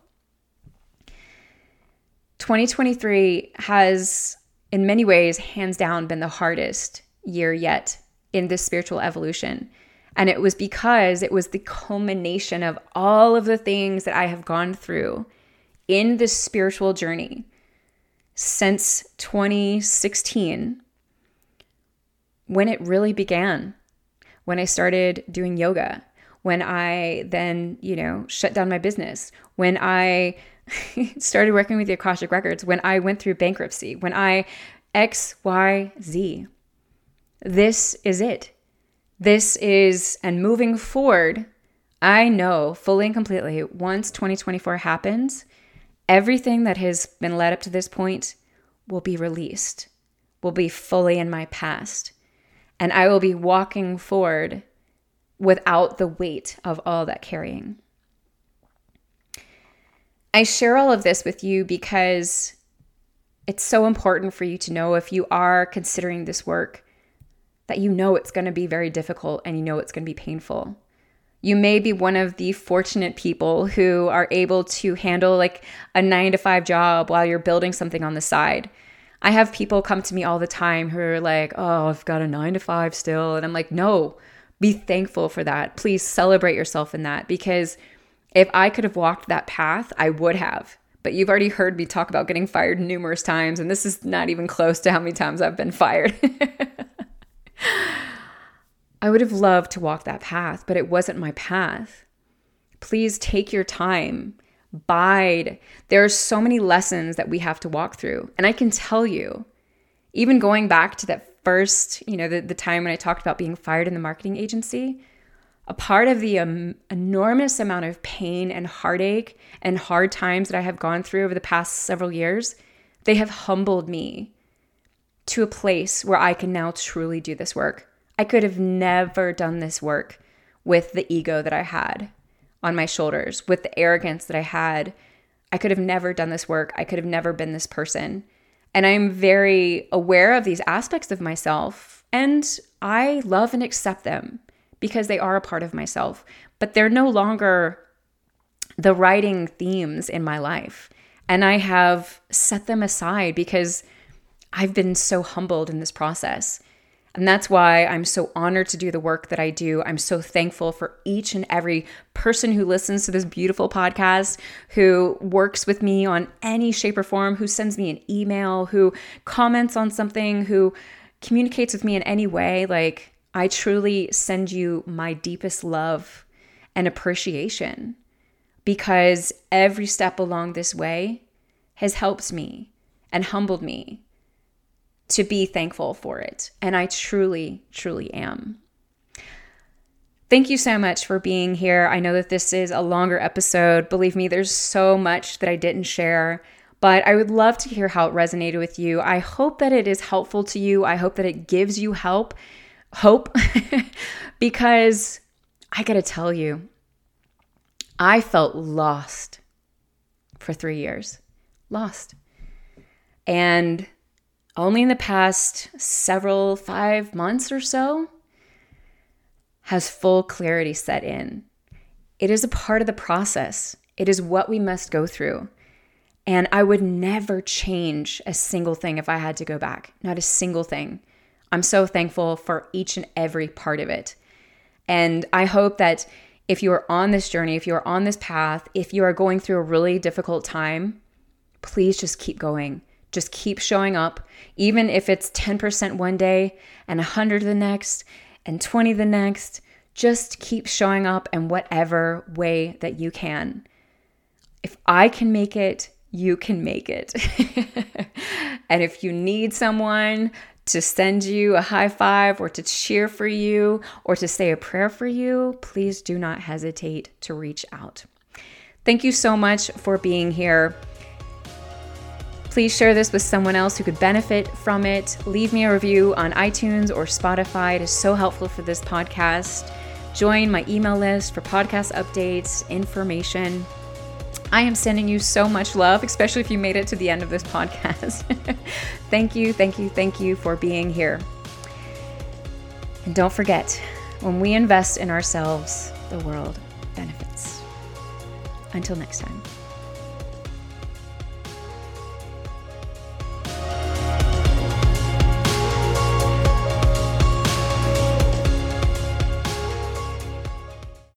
2023 has, in many ways, hands down, been the hardest year yet in this spiritual evolution. And it was because it was the culmination of all of the things that I have gone through in this spiritual journey since 2016 when it really began, when I started doing yoga, when I then, you know, shut down my business, when I started working with the Akashic Records, when I went through bankruptcy, when I X, Y, Z. This is it. This is, and moving forward, I know fully and completely once 2024 happens, everything that has been led up to this point will be released, will be fully in my past. And I will be walking forward without the weight of all that carrying. I share all of this with you because it's so important for you to know if you are considering this work that you know it's going to be very difficult and you know it's going to be painful. You may be one of the fortunate people who are able to handle like a nine to five job while you're building something on the side. I have people come to me all the time who are like, oh, I've got a nine to five still. And I'm like, no, be thankful for that. Please celebrate yourself in that because if I could have walked that path, I would have. But you've already heard me talk about getting fired numerous times, and this is not even close to how many times I've been fired. I would have loved to walk that path, but it wasn't my path. Please take your time, bide. There are so many lessons that we have to walk through. And I can tell you, even going back to that first, you know, the, the time when I talked about being fired in the marketing agency, a part of the um, enormous amount of pain and heartache and hard times that I have gone through over the past several years, they have humbled me to a place where I can now truly do this work. I could have never done this work with the ego that I had on my shoulders, with the arrogance that I had. I could have never done this work. I could have never been this person. And I'm very aware of these aspects of myself and I love and accept them because they are a part of myself, but they're no longer the writing themes in my life. And I have set them aside because I've been so humbled in this process. And that's why I'm so honored to do the work that I do. I'm so thankful for each and every person who listens to this beautiful podcast, who works with me on any shape or form, who sends me an email, who comments on something, who communicates with me in any way. Like, I truly send you my deepest love and appreciation because every step along this way has helped me and humbled me to be thankful for it. And I truly, truly am. Thank you so much for being here. I know that this is a longer episode. Believe me, there's so much that I didn't share, but I would love to hear how it resonated with you. I hope that it is helpful to you. I hope that it gives you help, hope, because I got to tell you, I felt lost for three years. Lost. And only in the past several five months or so has full clarity set in. It is a part of the process, it is what we must go through. And I would never change a single thing if I had to go back, not a single thing. I'm so thankful for each and every part of it. And I hope that if you are on this journey, if you are on this path, if you are going through a really difficult time, please just keep going. Just keep showing up, even if it's 10% one day and 100 the next and 20 the next. Just keep showing up in whatever way that you can. If I can make it, you can make it. and if you need someone to send you a high five or to cheer for you or to say a prayer for you, please do not hesitate to reach out. Thank you so much for being here. Please share this with someone else who could benefit from it. Leave me a review on iTunes or Spotify. It is so helpful for this podcast. Join my email list for podcast updates, information. I am sending you so much love, especially if you made it to the end of this podcast. thank you, thank you, thank you for being here. And don't forget, when we invest in ourselves, the world benefits. Until next time.